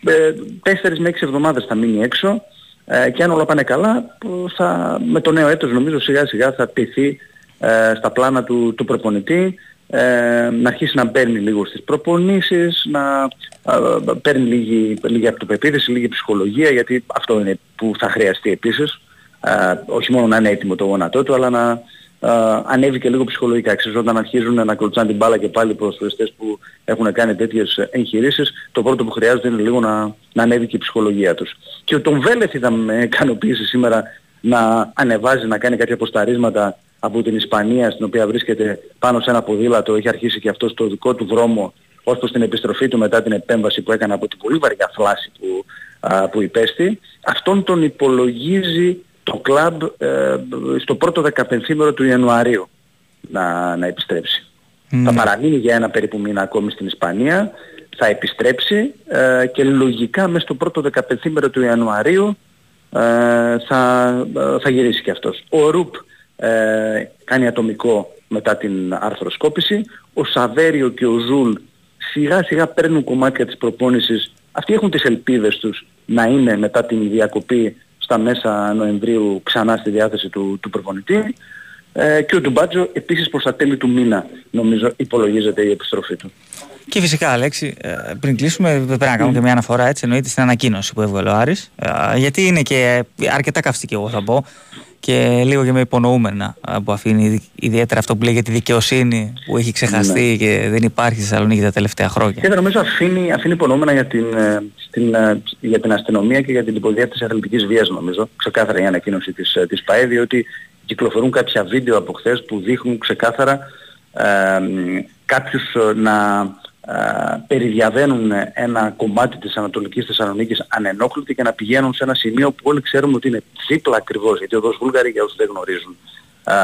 ε, τέσσερις με έξι εβδομάδες θα μείνει έξω ε, και αν όλα πάνε καλά θα, με το νέο έτος νομίζω σιγά σιγά θα πηθεί ε, στα πλάνα του, του προπονητή ε, να αρχίσει να παίρνει λίγο στις προπονήσεις, να ε, παίρνει λίγη, λίγη αυτοπεποίθηση, λίγη ψυχολογία, γιατί αυτό είναι που θα χρειαστεί επίσης. Ε, όχι μόνο να είναι έτοιμο το γόνατό του, αλλά να ε, ανέβει και λίγο ψυχολογικά. Ξέρεις, όταν αρχίζουν να κλωτσάνε την μπάλα και πάλι προσφυγιστές που έχουν κάνει τέτοιες εγχειρήσεις, το πρώτο που χρειάζεται είναι λίγο να, να ανέβει και η ψυχολογία τους. Και τον Βέλεθ είδα με ικανοποίηση σήμερα να ανεβάζει, να κάνει κάποια αποσταρίσματα από την Ισπανία στην οποία βρίσκεται πάνω σε ένα ποδήλατο, έχει αρχίσει και αυτό στο δικό του δρόμο ως προς την επιστροφή του μετά την επέμβαση που έκανε από την πολύ βαριά φλάση που, α, που υπέστη. Αυτόν τον υπολογίζει το κλαμπ ε, στο πρώτο δεκαπενθήμερο του Ιανουαρίου να, να επιστρέψει. Ναι. Θα παραμείνει για ένα περίπου μήνα ακόμη στην Ισπανία, θα επιστρέψει ε, και λογικά μέσα στο πρώτο δεκαπενθήμερο του Ιανουαρίου ε, θα, ε, θα γυρίσει και αυτός. Ο Ρουπ ε, κάνει ατομικό μετά την αρθροσκόπηση. Ο Σαβέριο και ο Ζουλ σιγά σιγά παίρνουν κομμάτια της προπόνησης. Αυτοί έχουν τις ελπίδες τους να είναι μετά την διακοπή στα μέσα Νοεμβρίου ξανά στη διάθεση του, του προπονητή. Ε, και ο Ντουμπάτζο επίσης προς τα τέλη του μήνα νομίζω υπολογίζεται η επιστροφή του. Και φυσικά, Αλέξη, ε, πριν κλείσουμε, πρέπει να κάνουμε και μια αναφορά έτσι, εννοείται στην ανακοίνωση που έβγαλε ο Άρης. Ε, γιατί είναι και αρκετά καυστική, εγώ θα πω και λίγο και με υπονοούμενα που αφήνει ιδιαίτερα αυτό που λέει για τη δικαιοσύνη που έχει ξεχαστεί ναι. και δεν υπάρχει στη Θεσσαλονίκη τα τελευταία χρόνια. Και νομίζω αφήνει, αφήνει υπονοούμενα για την, ε, στην, ε, για την αστυνομία και για την υποδιεύθυνση αθλητικής βίας νομίζω. Ξεκάθαρα η ανακοίνωση της, ε, της ΠαΕ διότι κυκλοφορούν κάποια βίντεο από χθες που δείχνουν ξεκάθαρα ε, κάποιους να περιδιαβαίνουν ένα κομμάτι της Ανατολικής Θεσσαλονίκης ανενόχλητοι και να πηγαίνουν σε ένα σημείο που όλοι ξέρουμε ότι είναι δίπλα ακριβώς, γιατί ο Δός Βούλγαρη για όσους δεν γνωρίζουν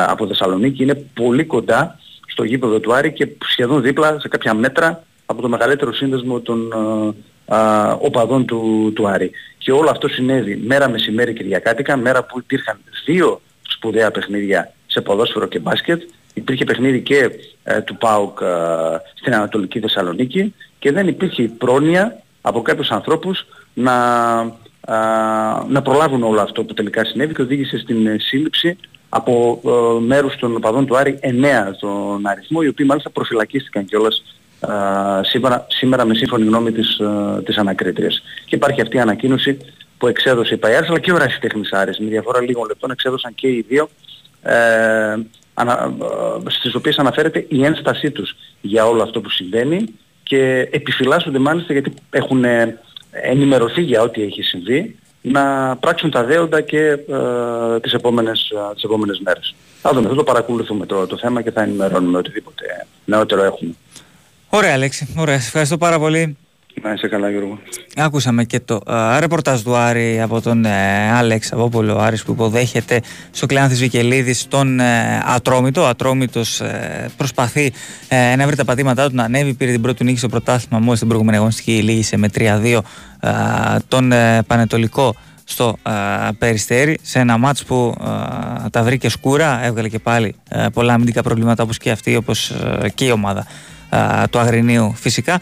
από Θεσσαλονίκη είναι πολύ κοντά στο γήπεδο του Άρη και σχεδόν δίπλα σε κάποια μέτρα από το μεγαλύτερο σύνδεσμο των α, οπαδών του, του Άρη. Και όλο αυτό συνέβη μέρα μεσημέρι Κυριακάτικα, μέρα που υπήρχαν δύο σπουδαία παιχνίδια σε ποδόσφαιρο και μπάσκετ υπήρχε παιχνίδι και ε, του ΠΑΟΚ ε, στην Ανατολική Θεσσαλονίκη και δεν υπήρχε πρόνοια από κάποιους ανθρώπους να, ε, να προλάβουν όλο αυτό που τελικά συνέβη και οδήγησε στην ε, σύλληψη από ε, μέρους των οπαδών του Άρη 9 στον αριθμό, οι οποίοι μάλιστα προφυλακίστηκαν κιόλας σήμερα, σήμερα με σύμφωνη γνώμη της, της ανακρίτριας. Και υπάρχει αυτή η ανακοίνωση που εξέδωσε η ΠΑΙΑΡΣ αλλά και ο Ρασιτέχνης Άρης. Με διαφορά λίγων λεπτών εξέδωσαν και οι δύο ε, ανα, ε, στις οποίες αναφέρεται η ένστασή τους για όλο αυτό που συμβαίνει και επιφυλάσσονται μάλιστα γιατί έχουν ε, ενημερωθεί για ό,τι έχει συμβεί να πράξουν τα δέοντα και ε, τις, επόμενες, ε, τις επόμενες μέρες. Θα δούμε, θα το παρακολουθούμε το, το θέμα και θα ενημερώνουμε οτιδήποτε νεότερο έχουμε. Ωραία Αλέξη, ωραία. Ευχαριστώ πάρα πολύ. Να είσαι καλά Γιώργο. Άκουσαμε και το α, ρεπορτάζ του Άρη από τον ε, Άλεξ Αβόπολο Άρης που υποδέχεται στο Κλεάνθης Βικελίδης τον ε, Ατρόμητο. Ο Ατρόμητος ε, προσπαθεί ε, να βρει τα πατήματά του να ανέβει. Πήρε την πρώτη νίκη στο πρωτάθλημα μόλις την προηγούμενη αγωνιστική λύγησε με 3-2 τον ε, Πανετολικό στο Περιστέρι σε ένα μάτς που τα βρήκε σκούρα έβγαλε και πάλι πολλά αμυντικά προβλήματα όπως και αυτή όπως και η ομάδα του Αγρινίου φυσικά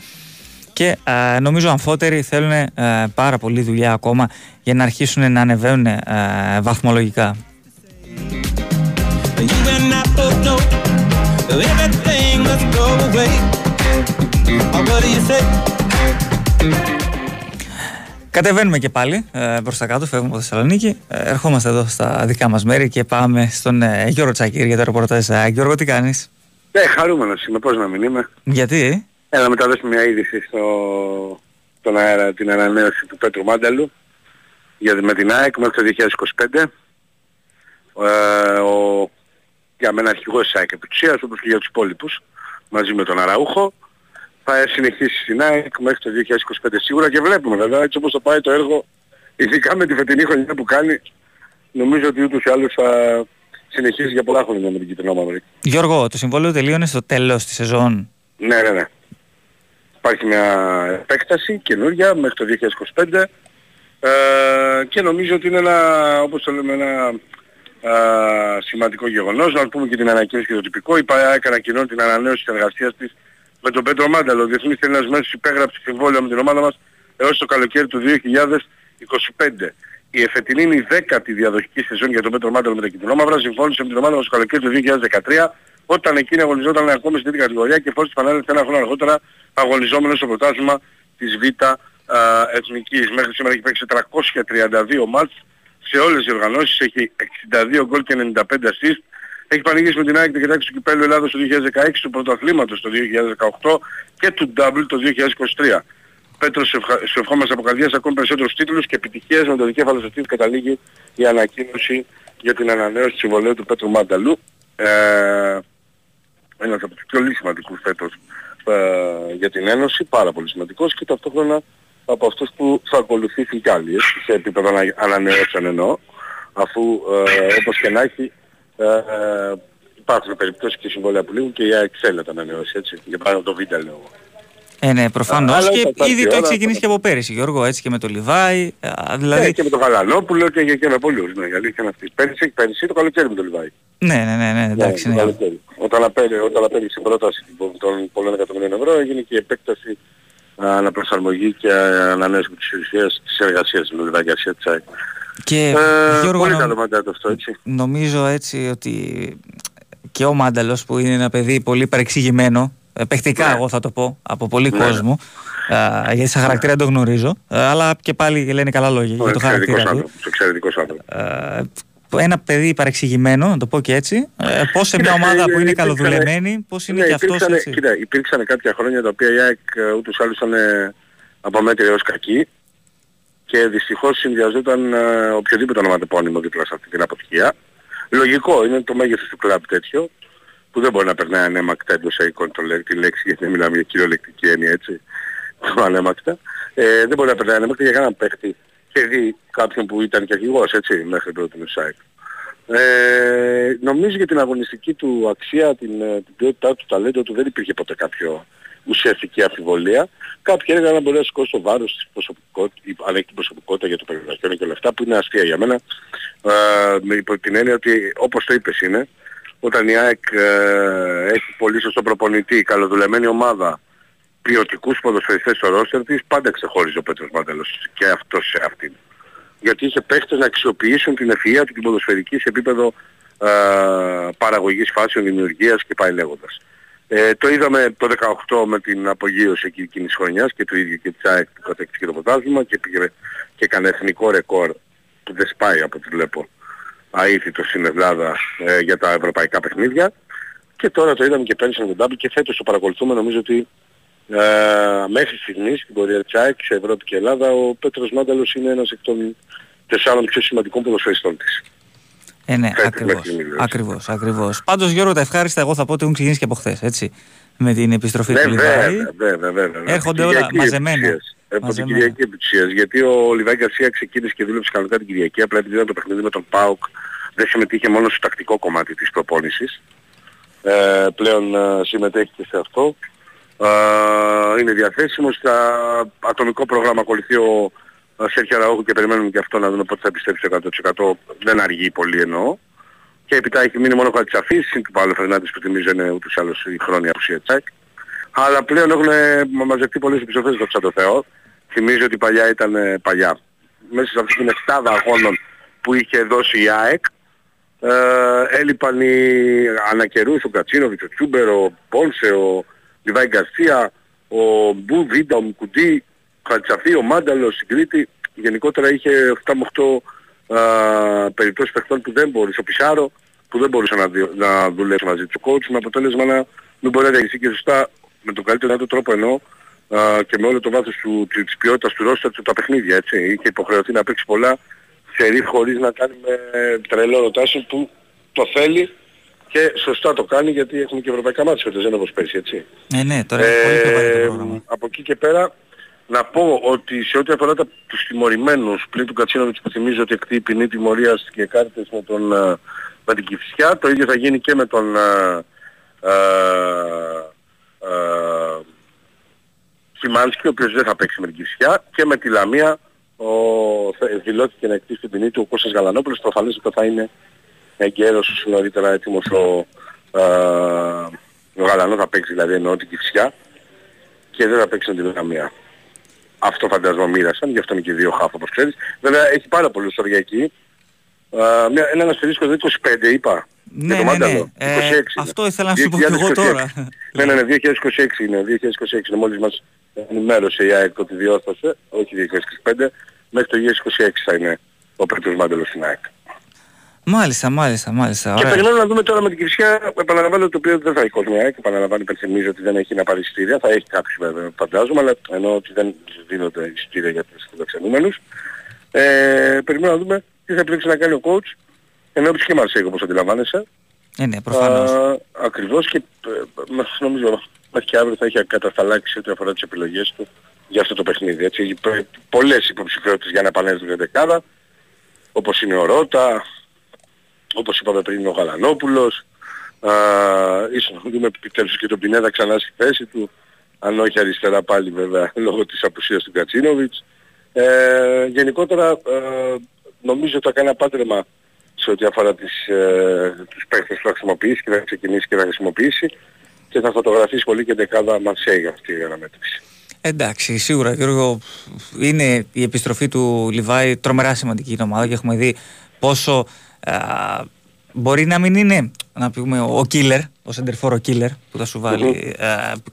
και ε, νομίζω αμφότεροι θέλουν ε, πάρα πολύ δουλειά ακόμα για να αρχίσουν να ανεβαίνουν ε, βαθμολογικά. Κατεβαίνουμε και πάλι ε, προς τα κάτω, φεύγουμε από Θεσσαλονίκη. Ε, ερχόμαστε εδώ στα δικά μας μέρη και πάμε στον ε, Γιώργο Τσακύρη για το ρεπορτάζ. Γιώργο, τι κάνεις; Ε, χαρούμενος είμαι, πώς να μην είμαι. Γιατί; Έλα μεταδώσουμε μια είδηση στο, στον αέρα, την ανανέωση του Πέτρου Μάνταλου για, με την ΑΕΚ μέχρι το 2025. Ε, ο, για μένα αρχηγός της ΑΕΚ επιτουσίας, όπως και για τους υπόλοιπους, μαζί με τον Αραούχο. Θα συνεχίσει στην ΑΕΚ μέχρι το 2025 σίγουρα και βλέπουμε βέβαια έτσι όπως θα πάει το έργο, ειδικά με τη φετινή χρονιά που κάνει, νομίζω ότι ούτως ή άλλως θα συνεχίσει για πολλά χρόνια με την Κιτρινόμαυρη. Γιώργο, το συμβόλαιο τελείωνε στο τέλος της σεζόν. Ναι, ναι, ναι. Υπάρχει μια επέκταση καινούργια μέχρι το 2025 ε, και νομίζω ότι είναι ένα, όπως το λέμε, ένα ε, σημαντικό γεγονός. Να πούμε και την ανακοίνωση και το τυπικό. Η ΠΑΕΑ έκανε ανακοινώνει την ανανέωση της εργασίας της με τον Πέτρο Μάνταλο. Ο Διεθνής Τελειώνας Μέσος υπέγραψε συμβόλαιο με την ομάδα μας έως το καλοκαίρι του 2025. Η εφετινή είναι η δέκατη διαδοχική σεζόν για τον Πέτρο Μάνταλο με την Κοινόμαυρα. Συμφώνησε με την ομάδα μας το καλοκαίρι του 2013 όταν εκείνη αγωνιζόταν ακόμη στην ίδια κατηγορία και εφόσον επανέλθει ένα χρόνο αργότερα αγωνιζόμενος στο πρωτάθλημα της Β' Εθνικής. Μέχρι σήμερα έχει παίξει 432 μάτς σε όλες τις οργανώσεις, έχει 62 γκολ και 95 assist. Έχει πανηγήσει με την ΑΕΚ την κοιτάξει του Κυπέλλου Ελλάδος το 2016, του πρωταθλήματος το 2018 και του Double το 2023. Πέτρος, σε ευχόμαστε από καρδιάς ακόμη περισσότερους τίτλους και επιτυχίες με το δικέφαλο στο τίτλο καταλήγει η ανακοίνωση για την ανανέωση του συμβολέου του Πέτρου Μάνταλου. Ε, ένας από τους πιο σημαντικούς φέτος ε, για την Ένωση, πάρα πολύ σημαντικός και ταυτόχρονα από αυτούς που θα ακολουθήσει κι άλλοι, σε επίπεδο ανανεώσεων εννοώ, αφού ε, όπως και να έχει ε, ε, υπάρχουν περιπτώσεις και συμβόλαια που λήγουν και η ΑΕΚ θέλει να τα ανανεώσει, έτσι, για πάνω το βίντεο λέω. Ε, ναι, προφανώς. Και ήδη το έχει ξεκινήσει και από πέρυσι, Γιώργο, έτσι και με το Λιβάη. Δηλαδή... Ναι, και με τον Γαλανόπουλο και, και, και με πολλούς. Ναι, η αλήθεια είναι αυτή. Πέρυσι, πέρυσι το καλοκαίρι με το Λιβάη. Ναι, ναι, ναι, ναι, εντάξει. Ναι, ναι. Όταν, απέλε, όταν απέλησε η πρόταση των πολλών εκατομμυρίων ευρώ έγινε και η επέκταση αναπροσαρμογή και ανανέωση της ουσίας της εργασίας με την εργασία της ΑΕΚ. Και ε, Γιώργο, πολύ καλό μαντάτο αυτό, έτσι. Νομίζω έτσι ότι και ο Μάνταλος που είναι ένα παιδί πολύ παρεξηγημένο, ε, παιχτικά ναι. εγώ θα το πω, από πολύ ναι. κόσμο, ε, γιατί σαν χαρακτήρα το γνωρίζω, ε, αλλά και πάλι λένε καλά λόγια για το χαρακτήρα του. Εξαιρετικός άνθρωπος. Ένα παιδί παρεξηγημένο, να το πω και έτσι, πώς σε μια ομάδα που είναι καλοδουλεμένη, πώς είναι ναι, και αυτός έτσι. Κοίτα, υπήρξαν κάποια χρόνια τα οποία η ΑΕΚ ούτως άλλως ήταν από μέτρη έως κακή και δυστυχώς συνδυαζόταν οποιοδήποτε ονοματεπώνυμο δίπλα σε αυτή την αποτυχία. Λογικό, είναι το μέγεθος του κλαμπ τέτοιο, που δεν μπορεί να περνάει ανέμακτα εντός εικόν το τη λέξη, γιατί δεν μιλάμε για κυριολεκτική έννοια έτσι, το ανέμακτα. Ε, δεν μπορεί να περνάει ανέμακτα για κανέναν παίχτη και δει κάποιον που ήταν και αρχηγός, έτσι, μέχρι πρώτη site. Ε, νομίζω για την αγωνιστική του αξία, την, ε, την ποιότητά του, το ταλέντο του δεν υπήρχε ποτέ κάποιο ουσιαστική αμφιβολία. Κάποιοι έλεγαν να μπορεί να σηκώσει το βάρος της προσωπικότητας, αν έχει την προσωπικότητα για το περιβαλλον και όλα αυτά, που είναι αστεία για μένα, ε, με υπό την έννοια ότι όπως το είπες είναι, όταν η ΑΕΚ ε, έχει πολύ σωστό προπονητή, καλοδουλεμένη ομάδα, ποιοτικούς ποδοσφαιριστές στο ρόστερ της, πάντα ξεχώριζε ο Πέτρος Μάντελος και αυτός σε αυτήν. Γιατί είχε παίχτες να αξιοποιήσουν την ευφυΐα του την ποδοσφαιρική σε επίπεδο ε, παραγωγής φάσεων, δημιουργίας και πάει λέγοντας. Ε, το είδαμε το 18 με την απογείωση εκεί εκείνης της χρονιάς και του ίδιου και της ΑΕΚ που κατέκτησε το πρωτάθλημα και πήγε και έκανε εθνικό ρεκόρ που δεν σπάει από ό,τι βλέπω αήθητος στην Ελλάδα ε, για τα ευρωπαϊκά παιχνίδια και τώρα το είδαμε και πέρυσι με τον Ντάμπι και φέτος το παρακολουθούμε νομίζω ότι ε, μέχρι στιγμής στην πορεία της ΑΕΚ σε Ευρώπη και Ελλάδα ο Πέτρος Μάνταλος είναι ένας εκ των τεσσάρων πιο σημαντικών ποδοσφαιριστών της. Ε, ναι, ακριβώς, ακριβώς, ακριβώς. Πάντως Γιώργο τα ευχάριστα εγώ θα πω ότι έχουν ξεκινήσει και από χθες, έτσι. Με την επιστροφή του Λιβάη. Βέβαια, βέβαια. Έρχονται όλα μαζεμένα. Από την Κυριακή επιτυχίας. Γιατί ο Λιβάη Γκαρσία ξεκίνησε και δούλεψε κανονικά την Κυριακή, απλά επειδή ήταν το παιχνίδι με τον ΠΑΟΚ δεν συμμετείχε μόνο στο τακτικό κομμάτι της προπόνησης. Ε, πλέον ε, συμμετέχει και σε αυτό. Ε, είναι διαθέσιμος. Στα ατομικό πρόγραμμα ακολουθεί ο Σέρχια Ραούχου και περιμένουμε και αυτό να δούμε πότε θα επιστρέψει 100%. Δεν αργεί πολύ εννοώ. Και επιτά έχει μείνει μόνο ο Χαλτσαφής, είναι του Παύλου Φερνάντης που θυμίζω είναι ούτως άλλως η χρόνια απουσία τσάκ. Αλλά πλέον έχουν μαζευτεί πολλές επιστροφές στο το Θεό. Θυμίζω ότι παλιά ήταν παλιά. Μέσα σε αυτή την εκτάδα αγώνων που είχε δώσει η ΑΕΚ, ε, έλειπαν οι ανακερούς, ο Κατσίνοβιτς, ο Τσούμπερ, ο Πόλσε, ο Λιβάη Γκαρσία, ο Μπου, Βίντα, ο Μουκουντή, ο Χαλτσαφή, ο Μάνταλος, η Κρήτη. Γενικότερα είχε 7 με 8 ε, περιπτώσεις παιχτών που δεν μπορούσε, ο Πισάρο, που δεν μπορούσε να, να δουλέψει μαζί του coach με αποτέλεσμα να μην μπορεί να διαχειριστεί και σωστά με τον καλύτερο του τρόπο ενώ ε, και με όλο το βάθος του, της ποιότητας του ρόστα του τα παιχνίδια έτσι. Είχε υποχρεωθεί να παίξει πολλά σε χωρίς να κάνει με τρελό ρωτάσιο που το θέλει και σωστά το κάνει γιατί έχουμε και ευρωπαϊκά μάτια δεν είναι όπως πέρσι έτσι. Ναι, ναι, τώρα είναι πολύ πιο το πρόγραμμα. Από εκεί και πέρα να πω ότι σε ό,τι αφορά τα, τους τιμωρημένους πλην του Κατσίνοβιτς που θυμίζω ότι εκτεί ποινή τιμωρίας και κάρτες με, τον, ε, με την Κηφισιά, το ίδιο θα γίνει και με τον ε, ε, ε, Σιμάνσκι, ο οποίος δεν θα παίξει με την Κηφισιά και με τη Λαμία ο, δηλώθηκε να εκτίσει την ποινή του ο Κώστας Γαλανόπουλος, προφανώς ότι θα είναι εγκαίρος νωρίτερα έτοιμος ο, α, ο Γαλανός θα παίξει δηλαδή εννοώ την Κυφσιά και δεν θα παίξει με την Λαμία. Αυτό φαντάζομαι μοίρασαν, γι' αυτό είναι και δύο χάφ όπως ξέρεις. Βέβαια έχει πάρα πολλούς τώρα εκεί. Uh, ένα αστερίσκο 25 είπα. Ναι, ναι, ναι. 26 ε, αυτό ήθελα να σου πω και εγώ τώρα. ναι, ναι, ναι, 2026 είναι, 2026 είναι μόλις μας ενημέρωσε η ΑΕΚ ότι διόρθωσε, όχι 2025, μέχρι το 2026 θα είναι ο Πέτρος Μάντελος στην ΑΕΚ. Μάλιστα, μάλιστα, μάλιστα. Και περιμένω να δούμε τώρα με την Κυψιά, επαναλαμβάνω το οποίο δεν θα έχει κόσμο ΑΕΚ, επαναλαμβάνω υπενθυμίζω ότι δεν έχει να πάρει εισιτήρια, θα έχει κάποιους βέβαια φαντάζομαι, αλλά ενώ ότι δεν δίνονται εισιτήρια για τους φιλοξενούμενους. Ε, περιμένω να δούμε τι θα επιλέξει να κάνει ο coach, ενώ και Μαρσέικο όπως αντιλαμβάνεσαι. Ε, ναι, προφανώς. Α, ακριβώς και ε, νομίζω μέχρι και αύριο θα έχει κατασταλάξει ό,τι αφορά τις επιλογές του για αυτό το παιχνίδι. Έτσι. Έχει πολλές υποψηφιότητες για να επανέλθουν για δεκάδα, όπως είναι ο Ρώτα, όπως είπαμε πριν ο Γαλανόπουλος, α, ίσως να δούμε επιτέλους και τον Πινέδα ξανά στη θέση του, αν όχι αριστερά πάλι βέβαια λόγω της απουσίας του Κατσίνοβιτς. Ε, γενικότερα ε, νομίζω ότι θα κάνει ένα πάντρεμα σε ό,τι αφορά τις, ε, τους παίχτες που θα χρησιμοποιήσει και θα ξεκινήσει και θα χρησιμοποιήσει και θα φωτογραφίσει πολύ και δεκάδα Μαρσέη για αυτή η αναμέτρηση. Εντάξει, σίγουρα Γιώργο, είναι η επιστροφή του Λιβάη τρομερά σημαντική η ομάδα και έχουμε δει πόσο α, μπορεί να μην είναι να πούμε, ο killer, ο σεντερφόρο killer που θα σου βάλει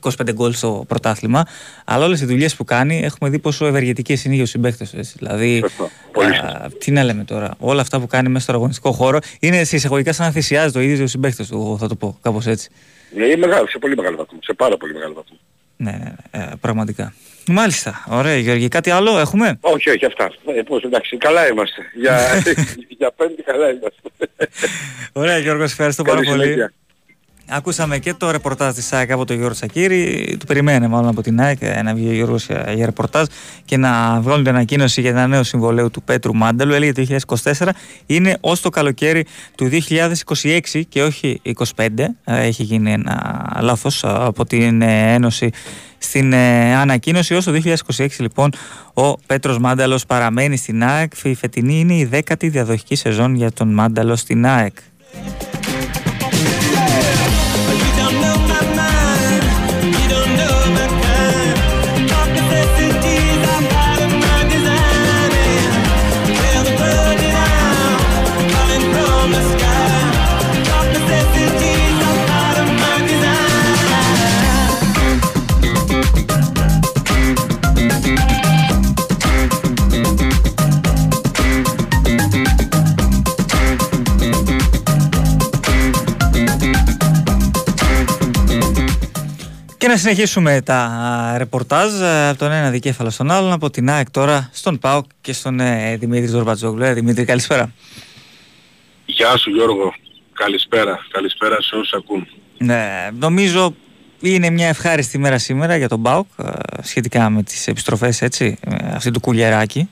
25 γκολ στο πρωτάθλημα, αλλά όλες οι δουλειές που κάνει έχουμε δει πόσο ευεργετικές είναι οι συμπαίκτες. Δηλαδή, α, τι να λέμε τώρα, όλα αυτά που κάνει μέσα στο αγωνιστικό χώρο είναι σε εισαγωγικά σαν να θυσιάζει το ίδιο ο συμπαίκτες του, θα το πω κάπως έτσι. Ναι, μεγάλο, σε πολύ μεγάλο βαθμό, σε πάρα πολύ μεγάλο βαθμό. Ναι, ναι, ναι, ε, πραγματικά. Μάλιστα. Ωραία, Γιώργη. Κάτι άλλο έχουμε; Όχι, όχι, αυτά. Ε, πώς, εντάξει, καλά είμαστε. Για, για πέντε καλά είμαστε. Ωραία, Γιώργο, ευχαριστώ πάρα πολύ. Ακούσαμε και το ρεπορτάζ της ΑΕΚ από τον Γιώργο Σακύρη. Του περιμένε μάλλον από την ΑΕΚ να βγει ο Γιώργος για ρεπορτάζ και να βγάλουν την ανακοίνωση για ένα νέο συμβολέο του Πέτρου Μάνταλου. Έλεγε το 2024 είναι ως το καλοκαίρι του 2026 και όχι 2025. Έχει γίνει ένα λάθος από την Ένωση στην ανακοίνωση. Ως το 2026 λοιπόν ο Πέτρος Μάνταλος παραμένει στην ΑΕΚ. Η φετινή είναι η δέκατη διαδοχική σεζόν για τον Μάνταλο στην ΑΕΚ. Και να συνεχίσουμε τα ρεπορτάζ ε, από τον ένα δικέφαλο στον άλλον, από την ΑΕΚ τώρα στον ΠΑΟΚ και στον ε, Δημήτρης Ζορμπατζόγλου. Ε, Δημήτρη, καλησπέρα. Γεια σου Γιώργο. Καλησπέρα. Καλησπέρα σε όσους ακούν. Ναι, νομίζω είναι μια ευχάριστη μέρα σήμερα για τον ΠΑΟΚ ε, σχετικά με τις επιστροφές έτσι, αυτή του κουλιαράκι,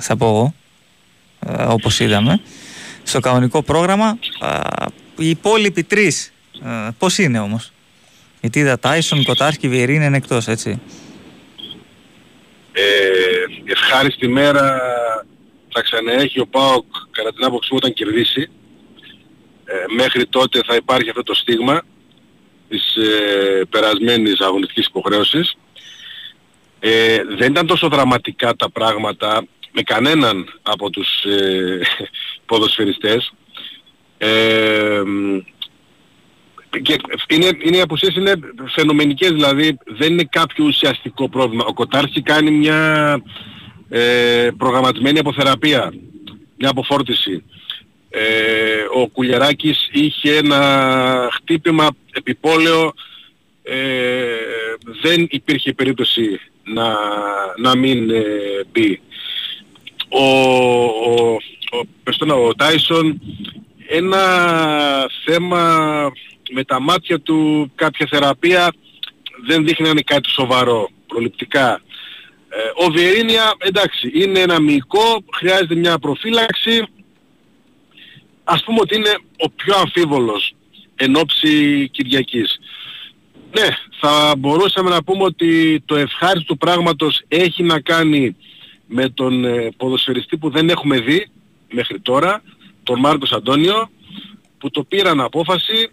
θα πω εγώ, όπως είδαμε. Στο κανονικό πρόγραμμα, οι υπόλοιποι τρεις, πώς είναι όμως; Γιατί είδα Τάισον, Κοτάρσκι, Βιερίν είναι εκτός, έτσι. Ε, ευχάριστη μέρα θα ξαναέχει ο ΠΑΟΚ κατά την άποψή μου όταν κερδίσει. Ε, μέχρι τότε θα υπάρχει αυτό το στίγμα της ε, περασμένης αγωνιστικής υποχρέωσης. Ε, δεν ήταν τόσο δραματικά τα πράγματα με κανέναν από τους ε, ποδοσφαιριστές. Ε, και είναι, είναι οι απουσίες είναι φαινομενικές, δηλαδή δεν είναι κάποιο ουσιαστικό πρόβλημα. Ο Κοτάρχη κάνει μια ε, προγραμματισμένη αποθεραπεία, μια αποφόρτιση. Ε, ο Κουλιαράκης είχε ένα χτύπημα επιπόλαιο, ε, δεν υπήρχε περίπτωση να, να μην ε, μπει. Ο, ο, ο, ο Τάισον ένα θέμα με τα μάτια του κάποια θεραπεία δεν δείχνει κάτι σοβαρό προληπτικά. Ε, ο Βιερίνια εντάξει είναι ένα μυϊκό, χρειάζεται μια προφύλαξη. Ας πούμε ότι είναι ο πιο αμφίβολος εν ώψη Κυριακής. Ναι, θα μπορούσαμε να πούμε ότι το ευχάριστο του πράγματος έχει να κάνει με τον ε, ποδοσφαιριστή που δεν έχουμε δει μέχρι τώρα, τον Μάρκος Αντώνιο, που το πήραν απόφαση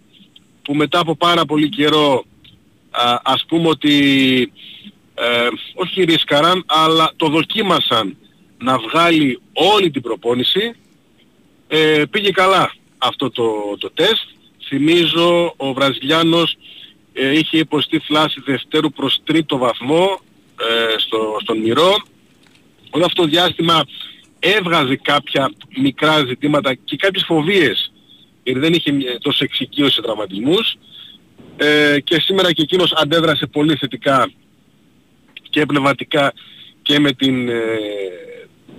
που μετά από πάρα πολύ καιρό α, ας πούμε ότι ε, όχι ρισκαράν αλλά το δοκίμασαν να βγάλει όλη την προπόνηση ε, πήγε καλά αυτό το, το τεστ. Θυμίζω ο Βραζιλιάνος ε, είχε υποστεί φλάση δευτέρου προς τρίτο βαθμό ε, στο, στον Μυρό. Όλο αυτό το διάστημα έβγαζε κάποια μικρά ζητήματα και κάποιες φοβίες γιατί δεν είχε τόσο εξοικείωση σε τραυματισμούς ε, και σήμερα και εκείνος αντέδρασε πολύ θετικά και πνευματικά και με την ε,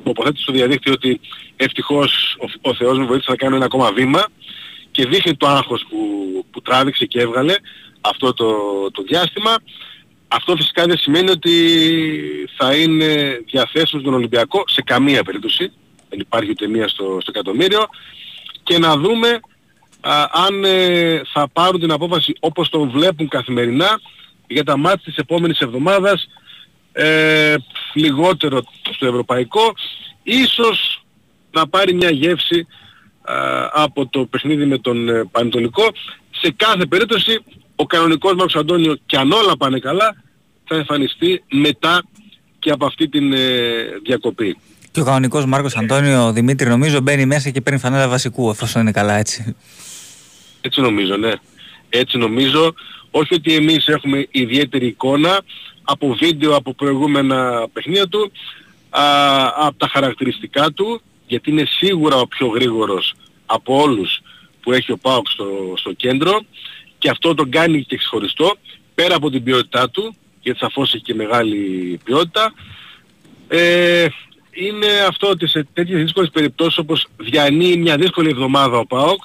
τοποθέτηση στο διαδίκτυο ότι ευτυχώς ο, ο Θεός μου βοήθησε να κάνω ένα ακόμα βήμα και δείχνει το άγχος που, που τράβηξε και έβγαλε αυτό το, το διάστημα. Αυτό φυσικά δεν σημαίνει ότι θα είναι διαθέσιμος στον Ολυμπιακό σε καμία περίπτωση. Δεν υπάρχει ούτε μία στο, στο εκατομμύριο. Και να δούμε αν ε, θα πάρουν την απόφαση όπως τον βλέπουν καθημερινά για τα μάτια της επόμενης εβδομάδας ε, λιγότερο στο ευρωπαϊκό ίσως να πάρει μια γεύση από το παιχνίδι με τον ε, Πανετολικό σε κάθε περίπτωση ο κανονικός Μάρκος Αντώνιο και αν όλα πάνε καλά θα εμφανιστεί μετά και από αυτή την ε, διακοπή. Και ο κανονικός Μάρκος Αντώνιο Δημήτρη νομίζω μπαίνει μέσα και παίρνει φανέλα βασικού εφόσον είναι καλά έτσι. Έτσι νομίζω ναι. Έτσι νομίζω. Όχι ότι εμείς έχουμε ιδιαίτερη εικόνα από βίντεο από προηγούμενα παιχνίδια του, α, από τα χαρακτηριστικά του, γιατί είναι σίγουρα ο πιο γρήγορος από όλους που έχει ο Πάοξ στο, στο κέντρο και αυτό τον κάνει και ξεχωριστό πέρα από την ποιότητά του γιατί σαφώς έχει και μεγάλη ποιότητα ε, είναι αυτό ότι σε τέτοιες δύσκολες περιπτώσεις όπως διανύει μια δύσκολη εβδομάδα ο ΠΑΟΚ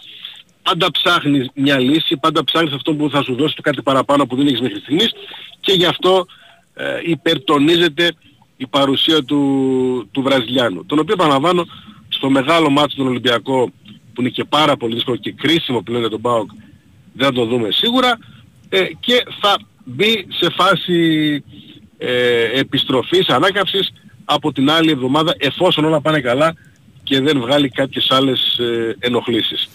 πάντα ψάχνεις μια λύση, πάντα ψάχνεις αυτό που θα σου δώσει το κάτι παραπάνω που δεν έχεις μέχρι στιγμής και γι' αυτό ε, υπερτονίζεται η παρουσία του, του Βραζιλιάνου. Τον οποίο επαναλαμβάνω στο μεγάλο μάτσο του Ολυμπιακό που είναι και πάρα πολύ δύσκολο και κρίσιμο πλέον για τον ΠΑΟΚ δεν θα το δούμε σίγουρα ε, και θα μπει σε φάση ε, επιστροφής, ανάκαψης από την άλλη εβδομάδα εφόσον όλα πάνε καλά και δεν βγάλει κάποιες άλλες ε, ενοχλήσεις.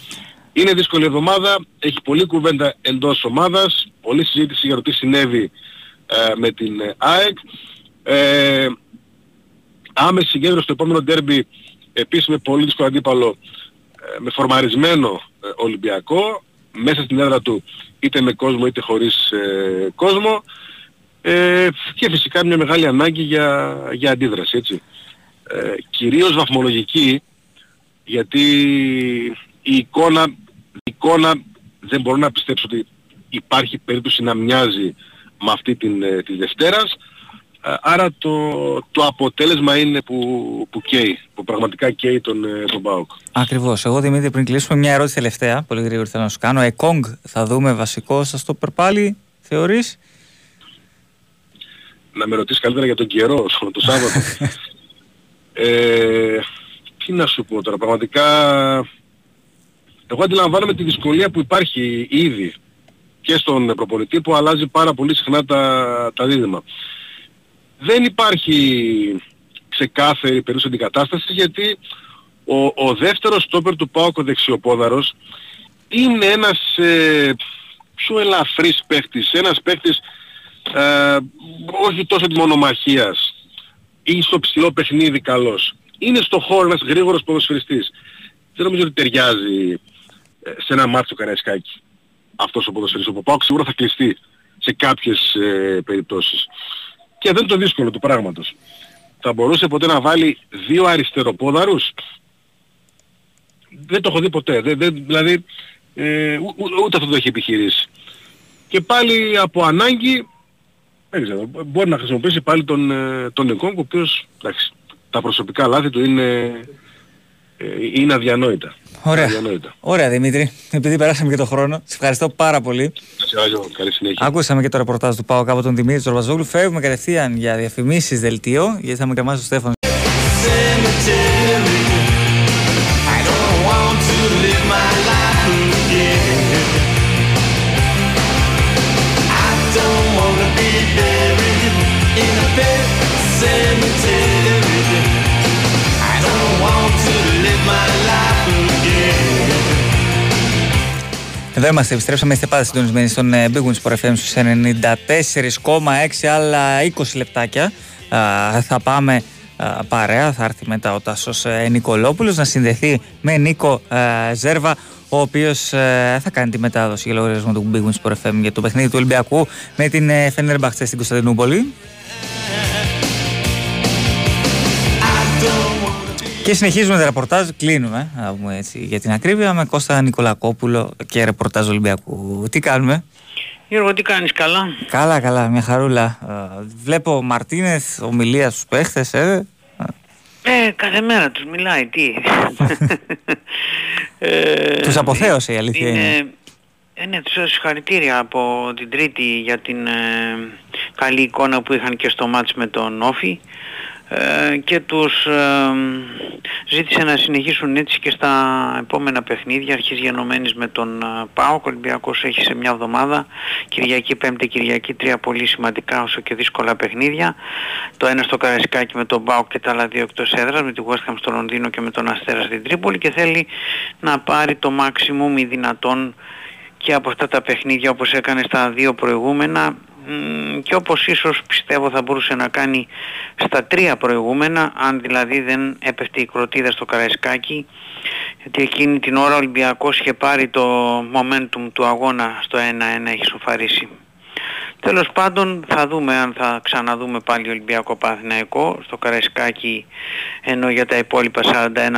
Είναι δύσκολη εβδομάδα, έχει πολλή κουβέντα εντός ομάδας, πολλή συζήτηση για το τι συνέβη ε, με την ε, ΑΕΚ. Ε, άμεση συγκέντρωση στο επόμενο ντέρμπι επίσης με πολύ δύσκολο αντίπαλο ε, με φορμαρισμένο Ολυμπιακό μέσα στην έδρα του είτε με κόσμο είτε χωρίς κόσμο ε, και φυσικά μια μεγάλη ανάγκη για, για αντίδραση έτσι. Ε, κυρίως βαθμολογική γιατί η εικόνα, η εικόνα δεν μπορώ να πιστέψω ότι υπάρχει περίπτωση να μοιάζει με αυτή την, ε, της Δευτέρας ε, άρα το, το αποτέλεσμα είναι που, που καίει, που πραγματικά καίει τον, ε, τον ΠΑΟΚ. Ακριβώς. Εγώ Δημήτρη πριν κλείσουμε μια ερώτηση τελευταία, πολύ γρήγορα θέλω να σου κάνω. Εκόγκ θα δούμε βασικό σας το περπάλι, θεωρείς; Να με ρωτήσεις καλύτερα για τον καιρό, το Σάββατο. ε, τι να σου πω τώρα, πραγματικά εγώ αντιλαμβάνομαι τη δυσκολία που υπάρχει ήδη και στον προπονητή που αλλάζει πάρα πολύ συχνά τα, τα δίδυμα. Δεν υπάρχει ξεκάθαρη περίπτωση αντικατάστασης γιατί ο, ο δεύτερος στόπερ του ΠΑΟΚ ο δεξιοπόδαρος είναι ένας ε, πιο ελαφρύς παίχτης, ένας παίχτης ε, όχι τόσο της μονομαχίας ή στο ψηλό παιχνίδι καλός. Είναι στο χώρο ένας γρήγορος ποδοσφαιριστής. Δεν νομίζω ότι ταιριάζει ε, σε ένα μάτσο Καραϊσκάκη αυτός ο ποδοσφαιριστής. Ο Πάοκ σίγουρα θα κλειστεί σε κάποιες ε, περιπτώσεις. Και δεν είναι το δύσκολο του πράγματος. Θα μπορούσε ποτέ να βάλει δύο αριστεροπόδαρους; Δεν το έχω δει ποτέ. Δεν, δεν, δηλαδή ε, ού, ούτε αυτό το έχει επιχειρήσει. Και πάλι από ανάγκη δεν ξέρω, μπορεί να χρησιμοποιήσει πάλι τον, ε, τον Νικόγκ, ο οποίος εντάξει, τα προσωπικά λάθη του είναι, ε, είναι αδιανόητα. Ωραία. Αδιανόητα. Ωραία Δημήτρη, επειδή περάσαμε και τον χρόνο, σε ευχαριστώ πάρα πολύ. Καλή συνέχεια. Ακούσαμε και το ρεπορτάζ του Πάου από τον Δημήτρη Τζορβαζόγλου. Φεύγουμε κατευθείαν για διαφημίσεις δελτίο, γιατί θα με κρεμάσει ο Στέφανος. Εδώ είμαστε, επιστρέψαμε, είστε πάντα συντονισμένοι στον ε, Big Wings Sport FM στους 94,6 άλλα 20 λεπτάκια. θα πάμε παρέα, θα έρθει μετά ο Τάσος ε, Νικολόπουλος να συνδεθεί με Νίκο ε, Ζέρβα ο οποίος θα κάνει τη μετάδοση για λογαριασμό του Big Wings Sport FM για το παιχνίδι του Ολυμπιακού με την Φενέρμπαχτσε στην Κωνσταντινούπολη. Και συνεχίζουμε το ρεπορτάζ, κλείνουμε έτσι, για την ακρίβεια με Κώστα Νικολακόπουλο και ρεπορτάζ Ολυμπιακού. Τι κάνουμε; Γιώργο, τι κάνεις, καλά; Καλά, καλά, μια χαρούλα. Βλέπω Μαρτίνεθ, ομιλία στους παίχτες, ε. Ε, κάθε μέρα τους μιλάει, τι. ε, τους αποθέωσε η αλήθεια είναι. είναι. Ε, ναι, τους συγχαρητήρια από την Τρίτη για την ε, καλή εικόνα που είχαν και στο μάτς με τον Όφη. Ε, και τους ε, ζήτησε να συνεχίσουν έτσι και στα επόμενα παιχνίδια αρχής γενομένης με τον ε, ΠΑΟΚ. Ο Ολυμπιακός έχει σε μια εβδομάδα Κυριακή, Πέμπτη, Κυριακή τρία πολύ σημαντικά όσο και δύσκολα παιχνίδια. Το ένα στο Καραϊσκάκι με τον ΠΑΟΚ και τα άλλα δύο εκτός έδρας με τη West Ham στο Λονδίνο και με τον Αστέρα στην Τρίπολη και θέλει να πάρει το maximum δυνατόν και από αυτά τα παιχνίδια όπως έκανε στα δύο προηγούμενα και όπως ίσως πιστεύω θα μπορούσε να κάνει στα τρία προηγούμενα αν δηλαδή δεν έπεφτε η κροτίδα στο Καραϊσκάκι γιατί εκείνη την ώρα ο Ολυμπιακός είχε πάρει το momentum του αγώνα στο 1-1 έχει σοφαρίσει. Τέλος πάντων θα δούμε αν θα ξαναδούμε πάλι Ολυμπιακό Παναθηναϊκό στο Καραϊσκάκι ενώ για τα υπόλοιπα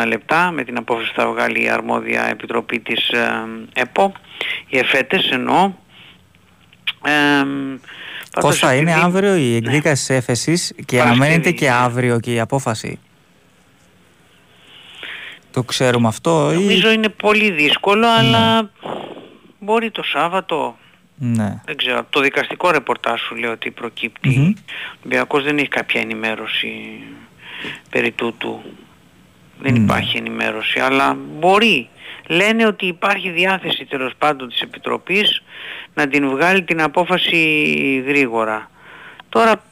41 λεπτά με την απόφαση θα βγάλει η αρμόδια επιτροπή της ε, ΕΠΟ οι εφέτες εννοώ ε, Πώς θα είναι αύριο η εκδίκαση της έφεσης και αναμένεται και αύριο και η απόφαση. Το ξέρουμε αυτό Νομίζω είναι πολύ δύσκολο ναι. αλλά μπορεί το Σάββατο ναι. Δεν ξέρω, από το δικαστικό ρεπορτάζ σου λέω ότι προκύπτει. Ο Ολυμπιακός δεν έχει κάποια ενημέρωση περί τούτου. Δεν ναι. υπάρχει ενημέρωση, αλλά μπορεί. Λένε ότι υπάρχει διάθεση τέλος πάντων της Επιτροπής να την βγάλει την απόφαση γρήγορα. Τώρα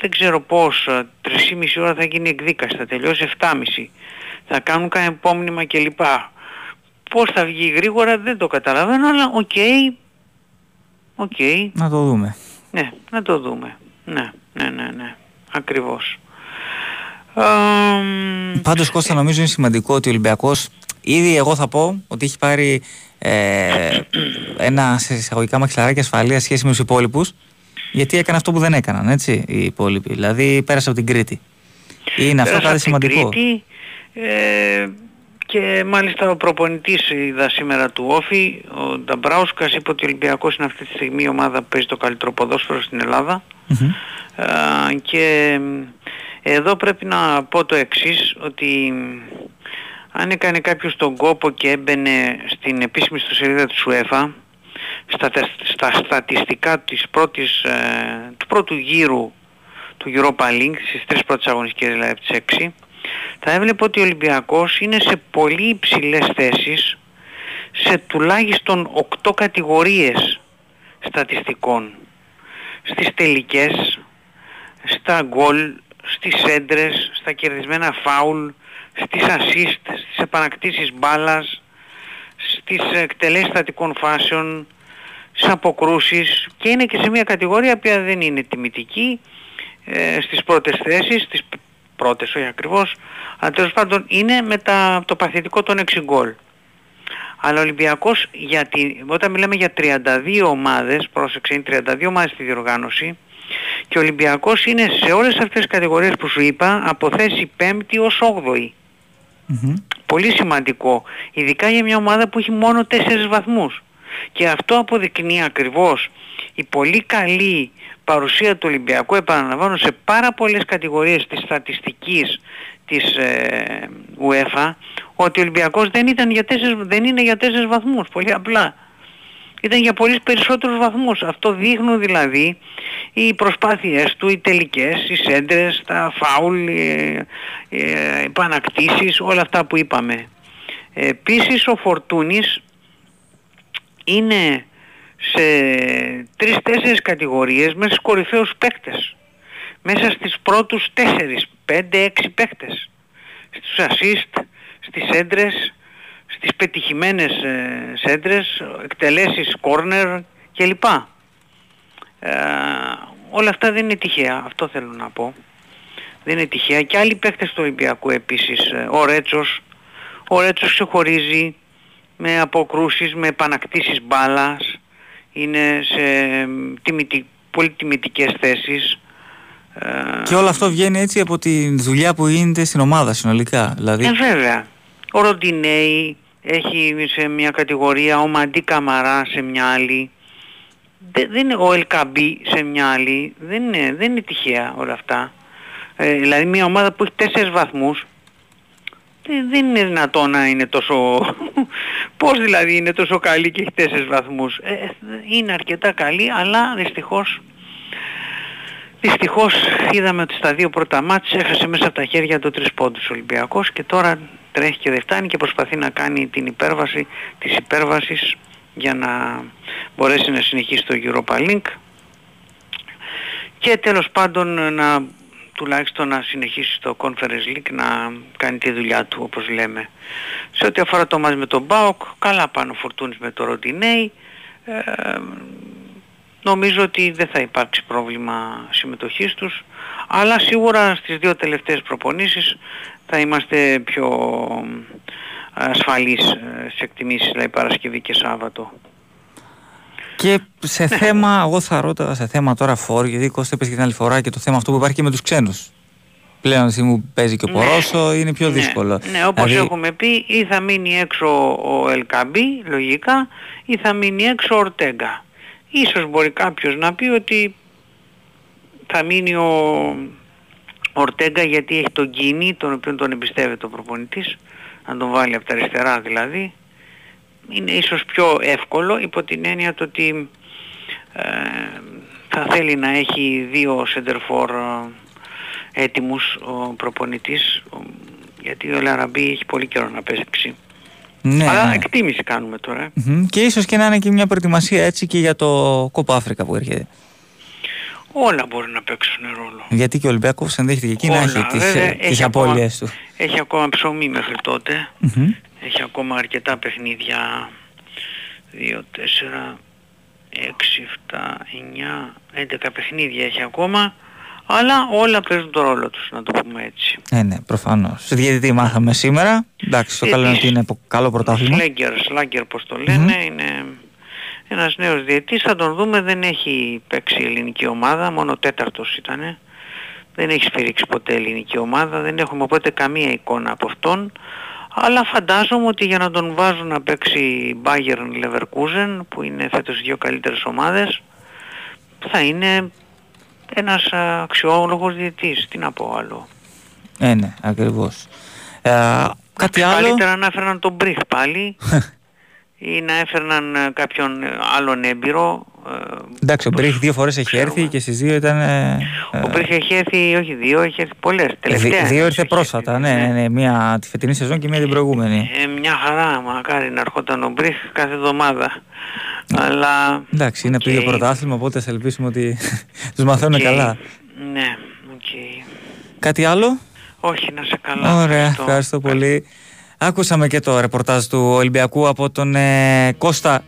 δεν ξέρω πώς, 3,5 ώρα θα γίνει εκδίκαση, θα τελειώσει 7,5. Θα κάνουν κανένα υπόμνημα κλπ. Πώς θα βγει γρήγορα δεν το καταλαβαίνω, αλλά OK, okay, Okay. Να το δούμε. Ναι, να το δούμε. Ναι, ναι, ναι, ναι. Ακριβώς. Πάντως Κώστα νομίζω είναι σημαντικό ότι ο Ολυμπιακός ήδη εγώ θα πω ότι έχει πάρει ε, ένα σε εισαγωγικά μαξιλαράκι ασφαλείας σχέση με τους υπόλοιπους γιατί έκανε αυτό που δεν έκαναν έτσι οι υπόλοιποι. Δηλαδή πέρασε από την Κρήτη. Είναι αυτό κάτι σημαντικό. Κρήτη, ε, και μάλιστα ο προπονητής είδα σήμερα του Όφη, ο Νταμπράουσκας είπε ότι ο Ολυμπιακός είναι αυτή τη στιγμή η ομάδα που παίζει το καλύτερο ποδόσφαιρο στην ελλαδα και εδώ πρέπει να πω το εξής, ότι αν έκανε κάποιος τον κόπο και έμπαινε στην επίσημη ιστοσελίδα της UEFA, στα, στα στατιστικά της πρώτης, ε, του πρώτου γύρου του Europa League, στις τρεις πρώτες αγωνιστικές δηλαδή τις 6, θα έβλεπε ότι ο Ολυμπιακός είναι σε πολύ υψηλές θέσεις σε τουλάχιστον 8 κατηγορίες στατιστικών. Στις τελικές, στα γκολ, στις έντρες, στα κερδισμένα φάουλ, στις assist, στις επανακτήσεις μπάλας, στις εκτελέσεις στατικών φάσεων, στις αποκρούσεις και είναι και σε μια κατηγορία που δεν είναι τιμητική ε, στις πρώτες θέσεις, στις πρώτες, όχι ακριβώς, αλλά τέλος πάντων είναι με τα, το παθητικό των 6 γκολ. Αλλά ο Ολυμπιακός, γιατί, όταν μιλάμε για 32 ομάδες, πρόσεξε, είναι 32 ομάδες στη διοργάνωση, και ο Ολυμπιακός είναι σε όλες αυτές τις κατηγορίες που σου είπα από θέση 5η ως 8η. Πολύ σημαντικό, ειδικά για μια ομάδα που έχει μόνο 4 βαθμούς. Και αυτό αποδεικνύει ακριβώς η πολύ καλή παρουσία του Ολυμπιακού, επαναλαμβάνω, σε πάρα πολλές κατηγορίες της στατιστικής της ε, UEFA, ότι ο Ολυμπιακός δεν, ήταν για τέσσερις, δεν είναι για τέσσερις βαθμούς, πολύ απλά. Ήταν για πολύ περισσότερους βαθμούς. Αυτό δείχνουν δηλαδή οι προσπάθειες του, οι τελικές, οι σέντρες, τα φάουλ, οι, οι επανακτήσεις, όλα αυτά που είπαμε. Επίσης ο Φορτούνης είναι σε τρεις-τέσσερις κατηγορίες μέσα στους κορυφαίους παίκτες. Μέσα στις πρώτους τέσσερις, πέντε-έξι παίκτες. Στους assist, στις έντρες, στις πετυχημένες ε, σέντρες, εκτελέσεις corner κλπ. Ε, όλα αυτά δεν είναι τυχαία, αυτό θέλω να πω. Δεν είναι τυχαία. Και άλλοι παίκτες του Ολυμπιακού επίσης. Ε, ο Ρέτσος, ο Ρέτσος ξεχωρίζει με αποκρούσεις, με επανακτήσεις μπάλας είναι σε τιμητι, πολύ τιμητικές θέσεις. Ε, και όλο αυτό βγαίνει έτσι από τη δουλειά που γίνεται στην ομάδα συνολικά. Δηλαδή... Ε, βέβαια. Ο Ροντινέη έχει σε μια κατηγορία, ο Μαντί Καμαρά σε μια άλλη. Δεν, είναι ο Ελκαμπή σε μια άλλη. Δεν είναι, δεν είναι τυχαία όλα αυτά. Ε, δηλαδή μια ομάδα που έχει τέσσερις βαθμούς δεν είναι δυνατόν να είναι τόσο... Πώς δηλαδή είναι τόσο καλή και έχει τέσσερις βαθμούς. Ε, είναι αρκετά καλή, αλλά δυστυχώς... Δυστυχώς είδαμε ότι στα δύο πρώτα μάτς έχασε μέσα από τα χέρια του τρεις πόντους ο Ολυμπιακός και τώρα τρέχει και δεν φτάνει και προσπαθεί να κάνει την υπέρβαση της υπέρβασης για να μπορέσει να συνεχίσει το Europa Link και τέλος πάντων να τουλάχιστον να συνεχίσει το Conference League να κάνει τη δουλειά του όπως λέμε. Σε ό,τι αφορά το μας με τον Μπάουκ, καλά πάνω φορτούνης με το Ροντινέι. Ε, νομίζω ότι δεν θα υπάρξει πρόβλημα συμμετοχής τους αλλά σίγουρα στις δύο τελευταίες προπονήσεις θα είμαστε πιο ασφαλείς ε, στις εκτιμήσεις δηλαδή Παρασκευή και Σάββατο. Και σε ναι. θέμα, εγώ θα ρώταγα σε θέμα τώρα φόρ, γιατί Κώστα είπες και την άλλη φορά και το θέμα αυτό που υπάρχει και με τους ξένους. Πλέον εσύ μου παίζει και ο ναι. Πορόσο, είναι πιο ναι. δύσκολο. Ναι, όπως δηλαδή... έχουμε πει, ή θα μείνει έξω ο Ελκαμπή, λογικά, ή θα μείνει έξω ο Ορτέγκα. Ίσως μπορεί κάποιος να πει ότι θα μείνει ο Ορτέγκα γιατί έχει τον Κίνη, τον οποίο τον εμπιστεύεται ο προπονητής, να τον βάλει από τα αριστερά δηλαδή. Είναι ίσως πιο εύκολο υπό την έννοια το ότι ε, θα θέλει να έχει δύο σεντερφόρ έτοιμους ο προπονητής γιατί ο Λαραμπή έχει πολύ καιρό να παίξει. Ναι. Αλλά εκτίμηση κάνουμε τώρα. Και ίσως και να είναι και μια προετοιμασία έτσι και για το κόπο Αφρικα που έρχεται. Όλα μπορεί να παίξουν ρόλο. Γιατί και ο Ολυμπιακός ενδέχεται και εκεί να έχει τις, ε, τις απώλειες του. Έχει ακόμα ψωμί μέχρι Έχει ακόμα αρκετά παιχνίδια. 2, 4, 6, 7, 9, 11 παιχνίδια έχει ακόμα. Αλλά όλα παίζουν το ρόλο τους, να το πούμε έτσι. Ναι, ναι, προφανώς. Διαιτητή μάθαμε σήμερα. Εντάξει, το καλό είναι ότι είναι καλό πρωτάθλημα. Σλέγκερ, Σλάγκερ πώς το λένε, είναι ένας νέος διαιτής. Θα τον δούμε, δεν έχει παίξει ελληνική ομάδα, μόνο τέταρτος ήτανε. Δεν έχει σφυρίξει ποτέ ελληνική ομάδα, δεν έχουμε οπότε καμία εικόνα από αυτόν. Αλλά φαντάζομαι ότι για να τον βάζουν να παίξει Bayern Leverkusen, που είναι φέτος δύο καλύτερες ομάδες, θα είναι ένας αξιόλογος διετής, τι να πω άλλο. Ε, ναι, ακριβώς. Ε, κάτι άλλο; Καλύτερα να έφεραν τον Μπριχ πάλι ή να έφερναν ε, κάποιον ε, άλλον έμπειρο. Εντάξει, ο Μπριχ δύο φορές έχει έρθει και στις δύο ήταν... Ο Μπριχ έχει έρθει, όχι δύο, έχει έρθει πολλές. Τελευταία. δύο ήρθε πρόσφατα, ναι, ναι, ναι, μία τη φετινή σεζόν και μία την προηγούμενη. Ε, μια χαρά, μακάρι να ερχόταν ο Μπριχ κάθε εβδομάδα. Αλλά... Εντάξει, είναι okay. το ίδιο πρωτάθλημα, οπότε θα ελπίσουμε ότι τους μαθαίνουν καλά. Ναι, OK. Okay. Κάτι άλλο; Όχι, να 'σαι καλά. Ωραία, ευχαριστώ, ευχαριστώ πολύ. Άκουσαμε και το ρεπορτάζ του Ολυμπιακού από τον ε, Κώστα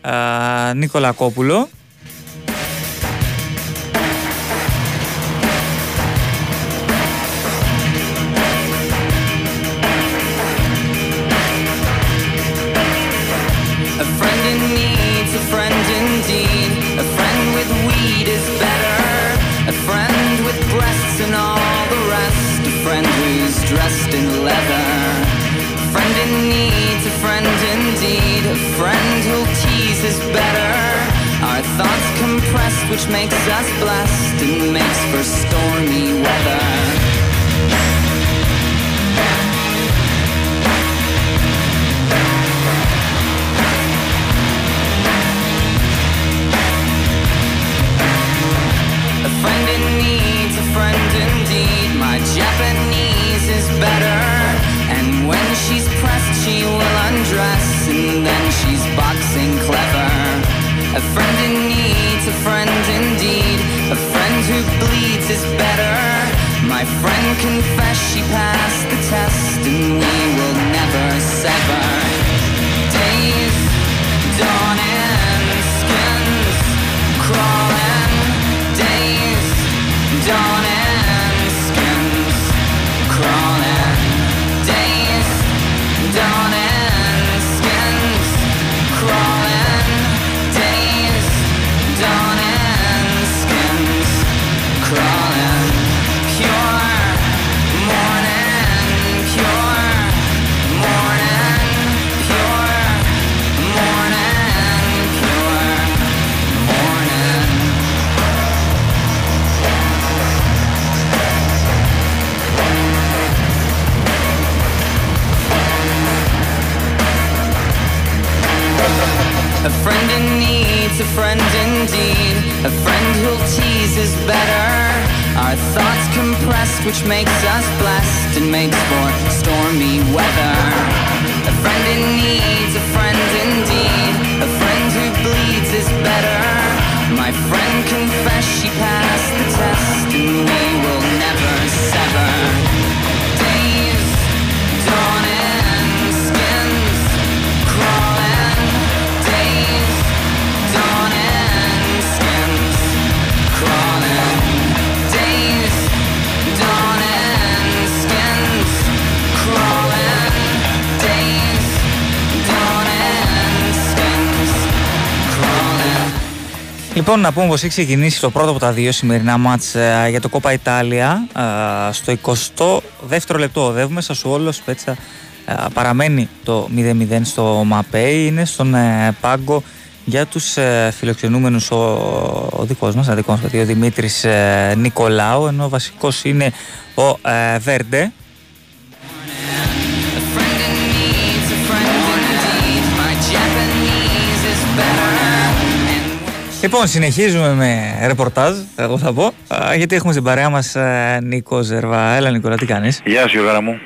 thoughts compressed, which makes us blessed and makes for stormy weather. A friend in need, a friend indeed. My Japanese is better. And when she's pressed, she will undress, and then she's friend in need's a friend indeed. A friend who bleeds is better. My friend confessed she passed the test, and we will never sever. Days dawning, skins crawling. Days dawning, friend indeed. A friend who'll tease is better. Our thoughts compressed, which makes us blessed and makes for stormy weather. A friend in need's a friend indeed. A friend who bleeds is better. My friend confessed she passed the test, and we will Λοιπόν, να πούμε πως έχει ξεκινήσει το πρώτο από τα δύο σημερινά μάτς ε, για το Κόπα Ιτάλια ε, στο 22ο λεπτό οδεύουμε. Σα όλο Σπέτσα ε, παραμένει το 0-0 στο ΜΑΠΕΙ είναι στον πάγκο για τους φιλοξενούμενους ο, ο δικός μας, ο ο Δημήτρης Νικολάου ενώ ο βασικός είναι ο Βέρντε Λοιπόν, συνεχίζουμε με ρεπορτάζ, εγώ θα πω, γιατί έχουμε στην παρέα μας ε, Νίκο Ζερβά. Έλα Νικόλα, τι κάνεις; Γεια σου Γιώργα μου.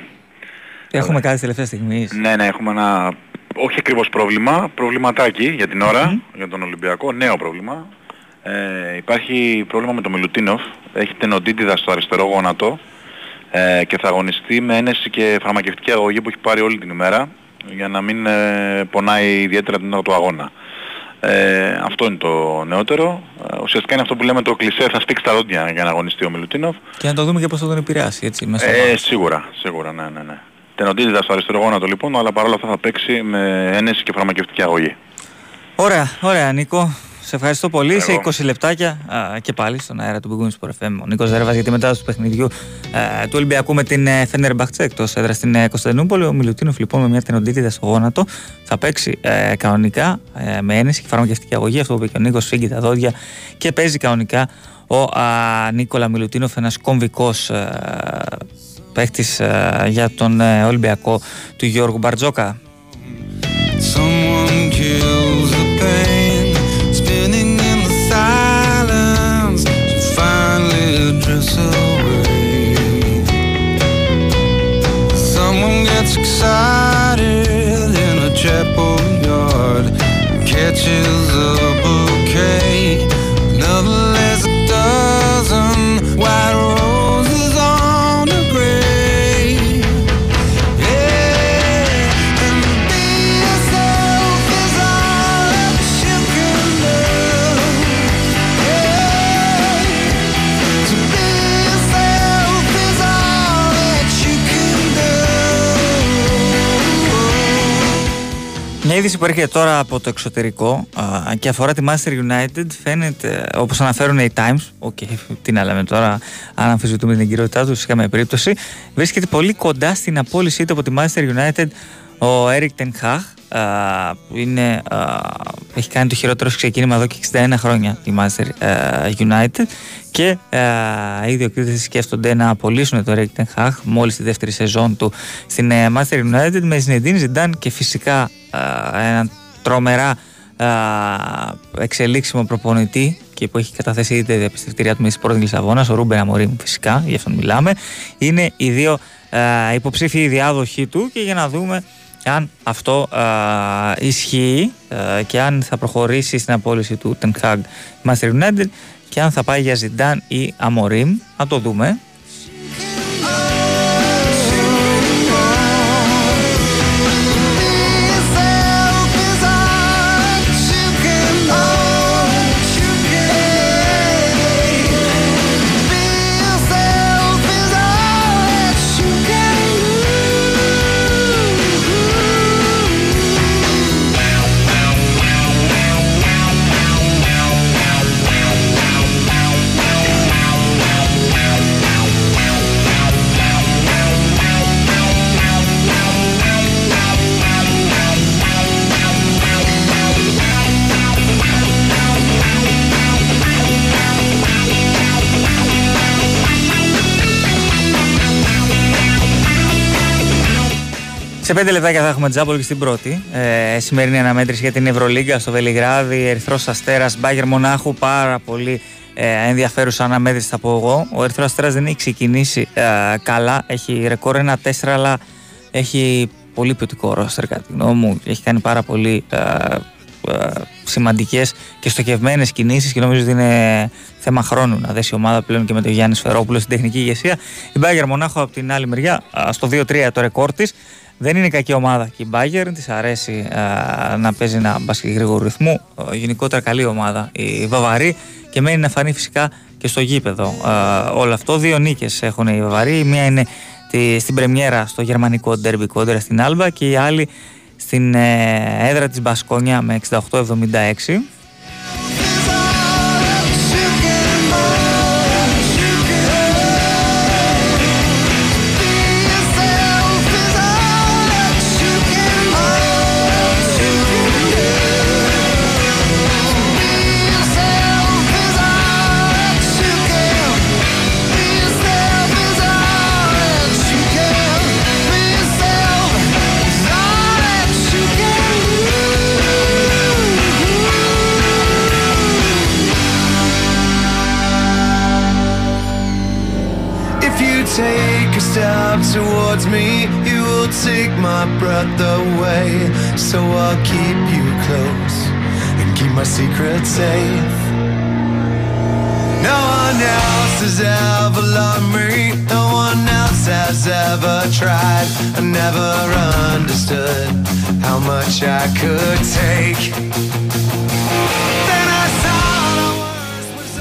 Έχουμε κάτι τελευταία στιγμής. Ναι, ναι, έχουμε ένα όχι ακριβώς πρόβλημα, προβληματάκι για την ωρα για τον Ολυμπιακό, νέο πρόβλημα. Ε, υπάρχει πρόβλημα με τον Μιλουτίνοφ, έχει τενοντίτιδα στο αριστερό γόνατο ε, και θα αγωνιστεί με ένεση και φαρμακευτική αγωγή που έχει πάρει όλη την ημέρα για να μην ε, πονάει ιδιαίτερα την ώρα του αγώνα. Ε, αυτό είναι το νεότερο. Ε, ουσιαστικά είναι αυτό που λέμε το κλισέ θα στήξει τα δόντια για να αγωνιστεί ο Μιλουτίνοφ. Και να το δούμε και πώς θα τον επηρεάσει έτσι μέσα ε, Σίγουρα, σίγουρα, ναι, ναι, ναι. Τενοντίζεται στο αριστερό γόνατο λοιπόν, αλλά παρόλα αυτά θα παίξει με ένεση και φαρμακευτική αγωγή. Ωραία, ωραία Νίκο. Σε ευχαριστώ πολύ. Σε 20 λεπτάκια α, και πάλι στον αέρα του Big Sport FM. Ο Νίκος Δέρβα για τη μετάδοση του παιχνιδιού α, του Ολυμπιακού με την Φένερ Μπαχτσέ εκτός έδρας στην ε, Κωνσταντινούπολη. Ο Μιλουτίνοφ λοιπόν με μια τενοντίτιδα στο γόνατο θα παίξει ε, κανονικά ε, με ένεση και φαρμακευτική αγωγή. Αυτό που είπε και ο Νίκος φύγει τα δόντια και παίζει κανονικά ο α, Νίκολα Μιλουτίνοφ, ένας κομβικός παίχτης για τον Ολυμπιακό του Γιώργου Μπαρτζόκα. Excited in a chapel yard. Catches a είδηση που έρχεται τώρα από το εξωτερικό α, και αφορά τη Master United. Φαίνεται, όπως αναφέρουν οι Times, okay, τι να λέμε τώρα, αν αμφισβητούμε την εγκυρότητά τους, σε καμία περίπτωση, βρίσκεται πολύ κοντά στην απόλυσή του από τη Master United ο Eric Ten Hag, που είναι, έχει κάνει το χειρότερο ξεκίνημα εδώ και 61 χρόνια η Master United. Και οι ιδιοκτήτες σκέφτονται να απολύσουν το Eric Ten Hag μόλις τη δεύτερη σεζόν του στην ε, Master United με Zinedine Zidane και φυσικά έναν τρομερά εξελίξιμο προπονητή και που έχει καταθέσει είτε διαπιστευτήριά του με της πρώτης Λισαβόνας, ο Ρούμπεν Αμορίμ φυσικά, γι' αυτόν μιλάμε, είναι οι δύο υποψήφιοι διάδοχοι του και για να δούμε αν αυτό ισχύει και αν θα προχωρήσει στην απόλυση του Ten Hag Master United και αν θα πάει για Ζιντάν ή Αμορίμ, να το δούμε Σε πέντε λεπτάκια θα έχουμε τζάμπολ και στην πρώτη. Ε, σημερινή αναμέτρηση για την Ευρωλίγκα στο Βελιγράδι. Ερυθρός Αστέρας, Μπάγκερ Μονάχου. Πάρα πολύ ε, ενδιαφέρουσα αναμέτρηση θα πω εγώ. Ο Ερυθρός Αστέρας δεν έχει ξεκινήσει ε, καλά. Έχει ρεκόρ 1-4, αλλά έχει πολύ ποιοτικό ρόστερ κατά τη γνώμη μου. Έχει κάνει πάρα πολύ ε, ε, σημαντικές και στοχευμένες κινήσεις και νομίζω ότι είναι θέμα χρόνου να δέσει η ομάδα πλέον και με τον Γιάννη Σφερόπουλο στην τεχνική ηγεσία. Η Μπάγκερ Μονάχου από την άλλη μεριά, στο 2-3 το ρεκόρ της. Δεν είναι κακή ομάδα και η Bayern, της αρέσει να παίζει ένα μπασκετ γρήγορο ρυθμό. γενικότερα καλή ομάδα η Βαβαρή και μένει να φανεί φυσικά και στο γήπεδο. όλο αυτό, δύο νίκες έχουν οι Βαβαροί. Η μία είναι τη, στην πρεμιέρα στο γερμανικό ντέρμπι κόντρα στην Άλμπα και η άλλη στην ε, έδρα της Μπασκόνια με 68-76.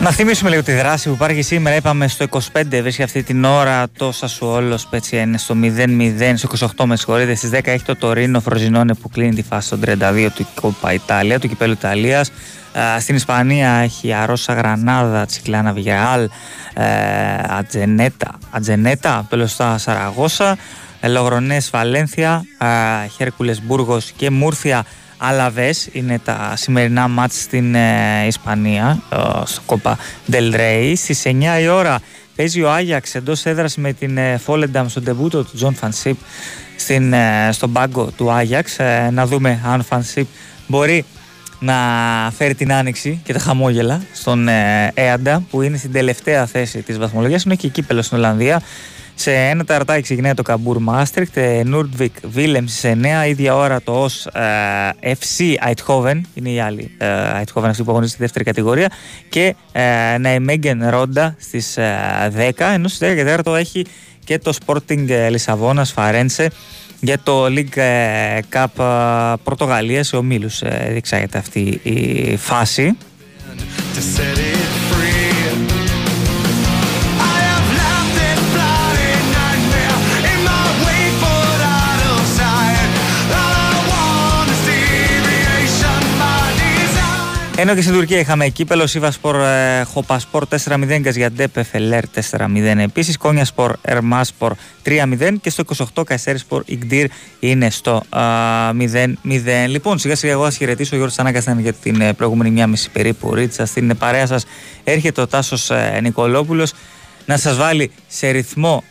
Να θυμίσουμε λίγο τη δράση που υπάρχει σήμερα. Είπαμε στο 25, βρίσκει αυτή την ώρα το Σασουόλο Σπέτσια είναι στο 0-0, στο 28 με συγχωρείτε. Στις 10 έχει το Τωρίνο Φροζινόνε που κλείνει τη φάση στο 32 του Κόπα Ιταλία, του κυπέλου Ιταλίας. Στην Ισπανία έχει Αρώσα Γρανάδα, Τσικλάνα Βιγεάλ, Ατζενέτα, Ατζενέτα, Πελωστά Σαραγώσα, Λογρονές Βαλένθια, Χέρκουλες Μπούργος και Μούρφια Αλαβές είναι τα σημερινά ματς στην ε, Ισπανία ε, στο Copa Del Rey. Στις 9 η ώρα παίζει ο Άγιαξ εντός έδρας με την ε, Φόλενταμ στον ντεμπούτο του Τζον Φαν Σιπ στην, ε, στον πάγκο του Άγιαξ. Ε, να δούμε αν Φαν Σιπ μπορεί να φέρει την άνοιξη και τα χαμόγελα στον Αίαντα που είναι στην τελευταία θέση της βαθμολογίας. Είναι και κύπελλο στην Ολλανδία σε ένα τεταρτάκι ξεκινάει το Καμπούρ Μάστρικτ, Νουρτβικ Βίλεμς σε 9, ίδια ώρα το ως ε, FC Eindhoven, είναι η άλλη ε, Eindhoven αυτή που αγωνίζεται στη δεύτερη κατηγορία, και ε, Ναϊμέγγεν Ρόντα στις 10, ενώ στις 10 και 4 έχει και το Sporting Λισαβόνας Φαρένσε για το League Cup Πορτογαλίας σε ομίλους διεξάγεται αυτή η φάση. Ενώ και στην Τουρκία είχαμε κύπελο Σίβασπορ Χοπασπορ 4-0 Γκαζιαντέπ Εφελέρ 4-0 επίσης. Κόνια Σπορ Ερμάσπορ 3-0 και στο 28 Καϊσέρι Σπορ Ιγκντήρ είναι στο 0-0. Λοιπόν, σιγά σιγά εγώ θα χαιρετήσω ο Γιώργο Ανάγκασταν για την ε, προηγούμενη μία μισή περίπου ρίτσα. Στην παρέα σας έρχεται ο Τάσος ε, Νικολόπουλος να σας βάλει σε ρυθμό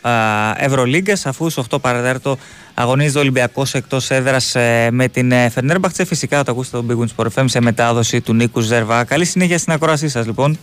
Ευρωλίγκας αφού στου 8 παραδέρτο αγωνίζεται ο Ολυμπιακός εκτός έδρας ε, με την ε, Φερνέρμπαχτσε. Φυσικά το ακούσετε τον Big Wins Sport FM σε μετάδοση του Νίκου Ζερβά. Καλή συνέχεια στην ακρόασή σας, λοιπόν.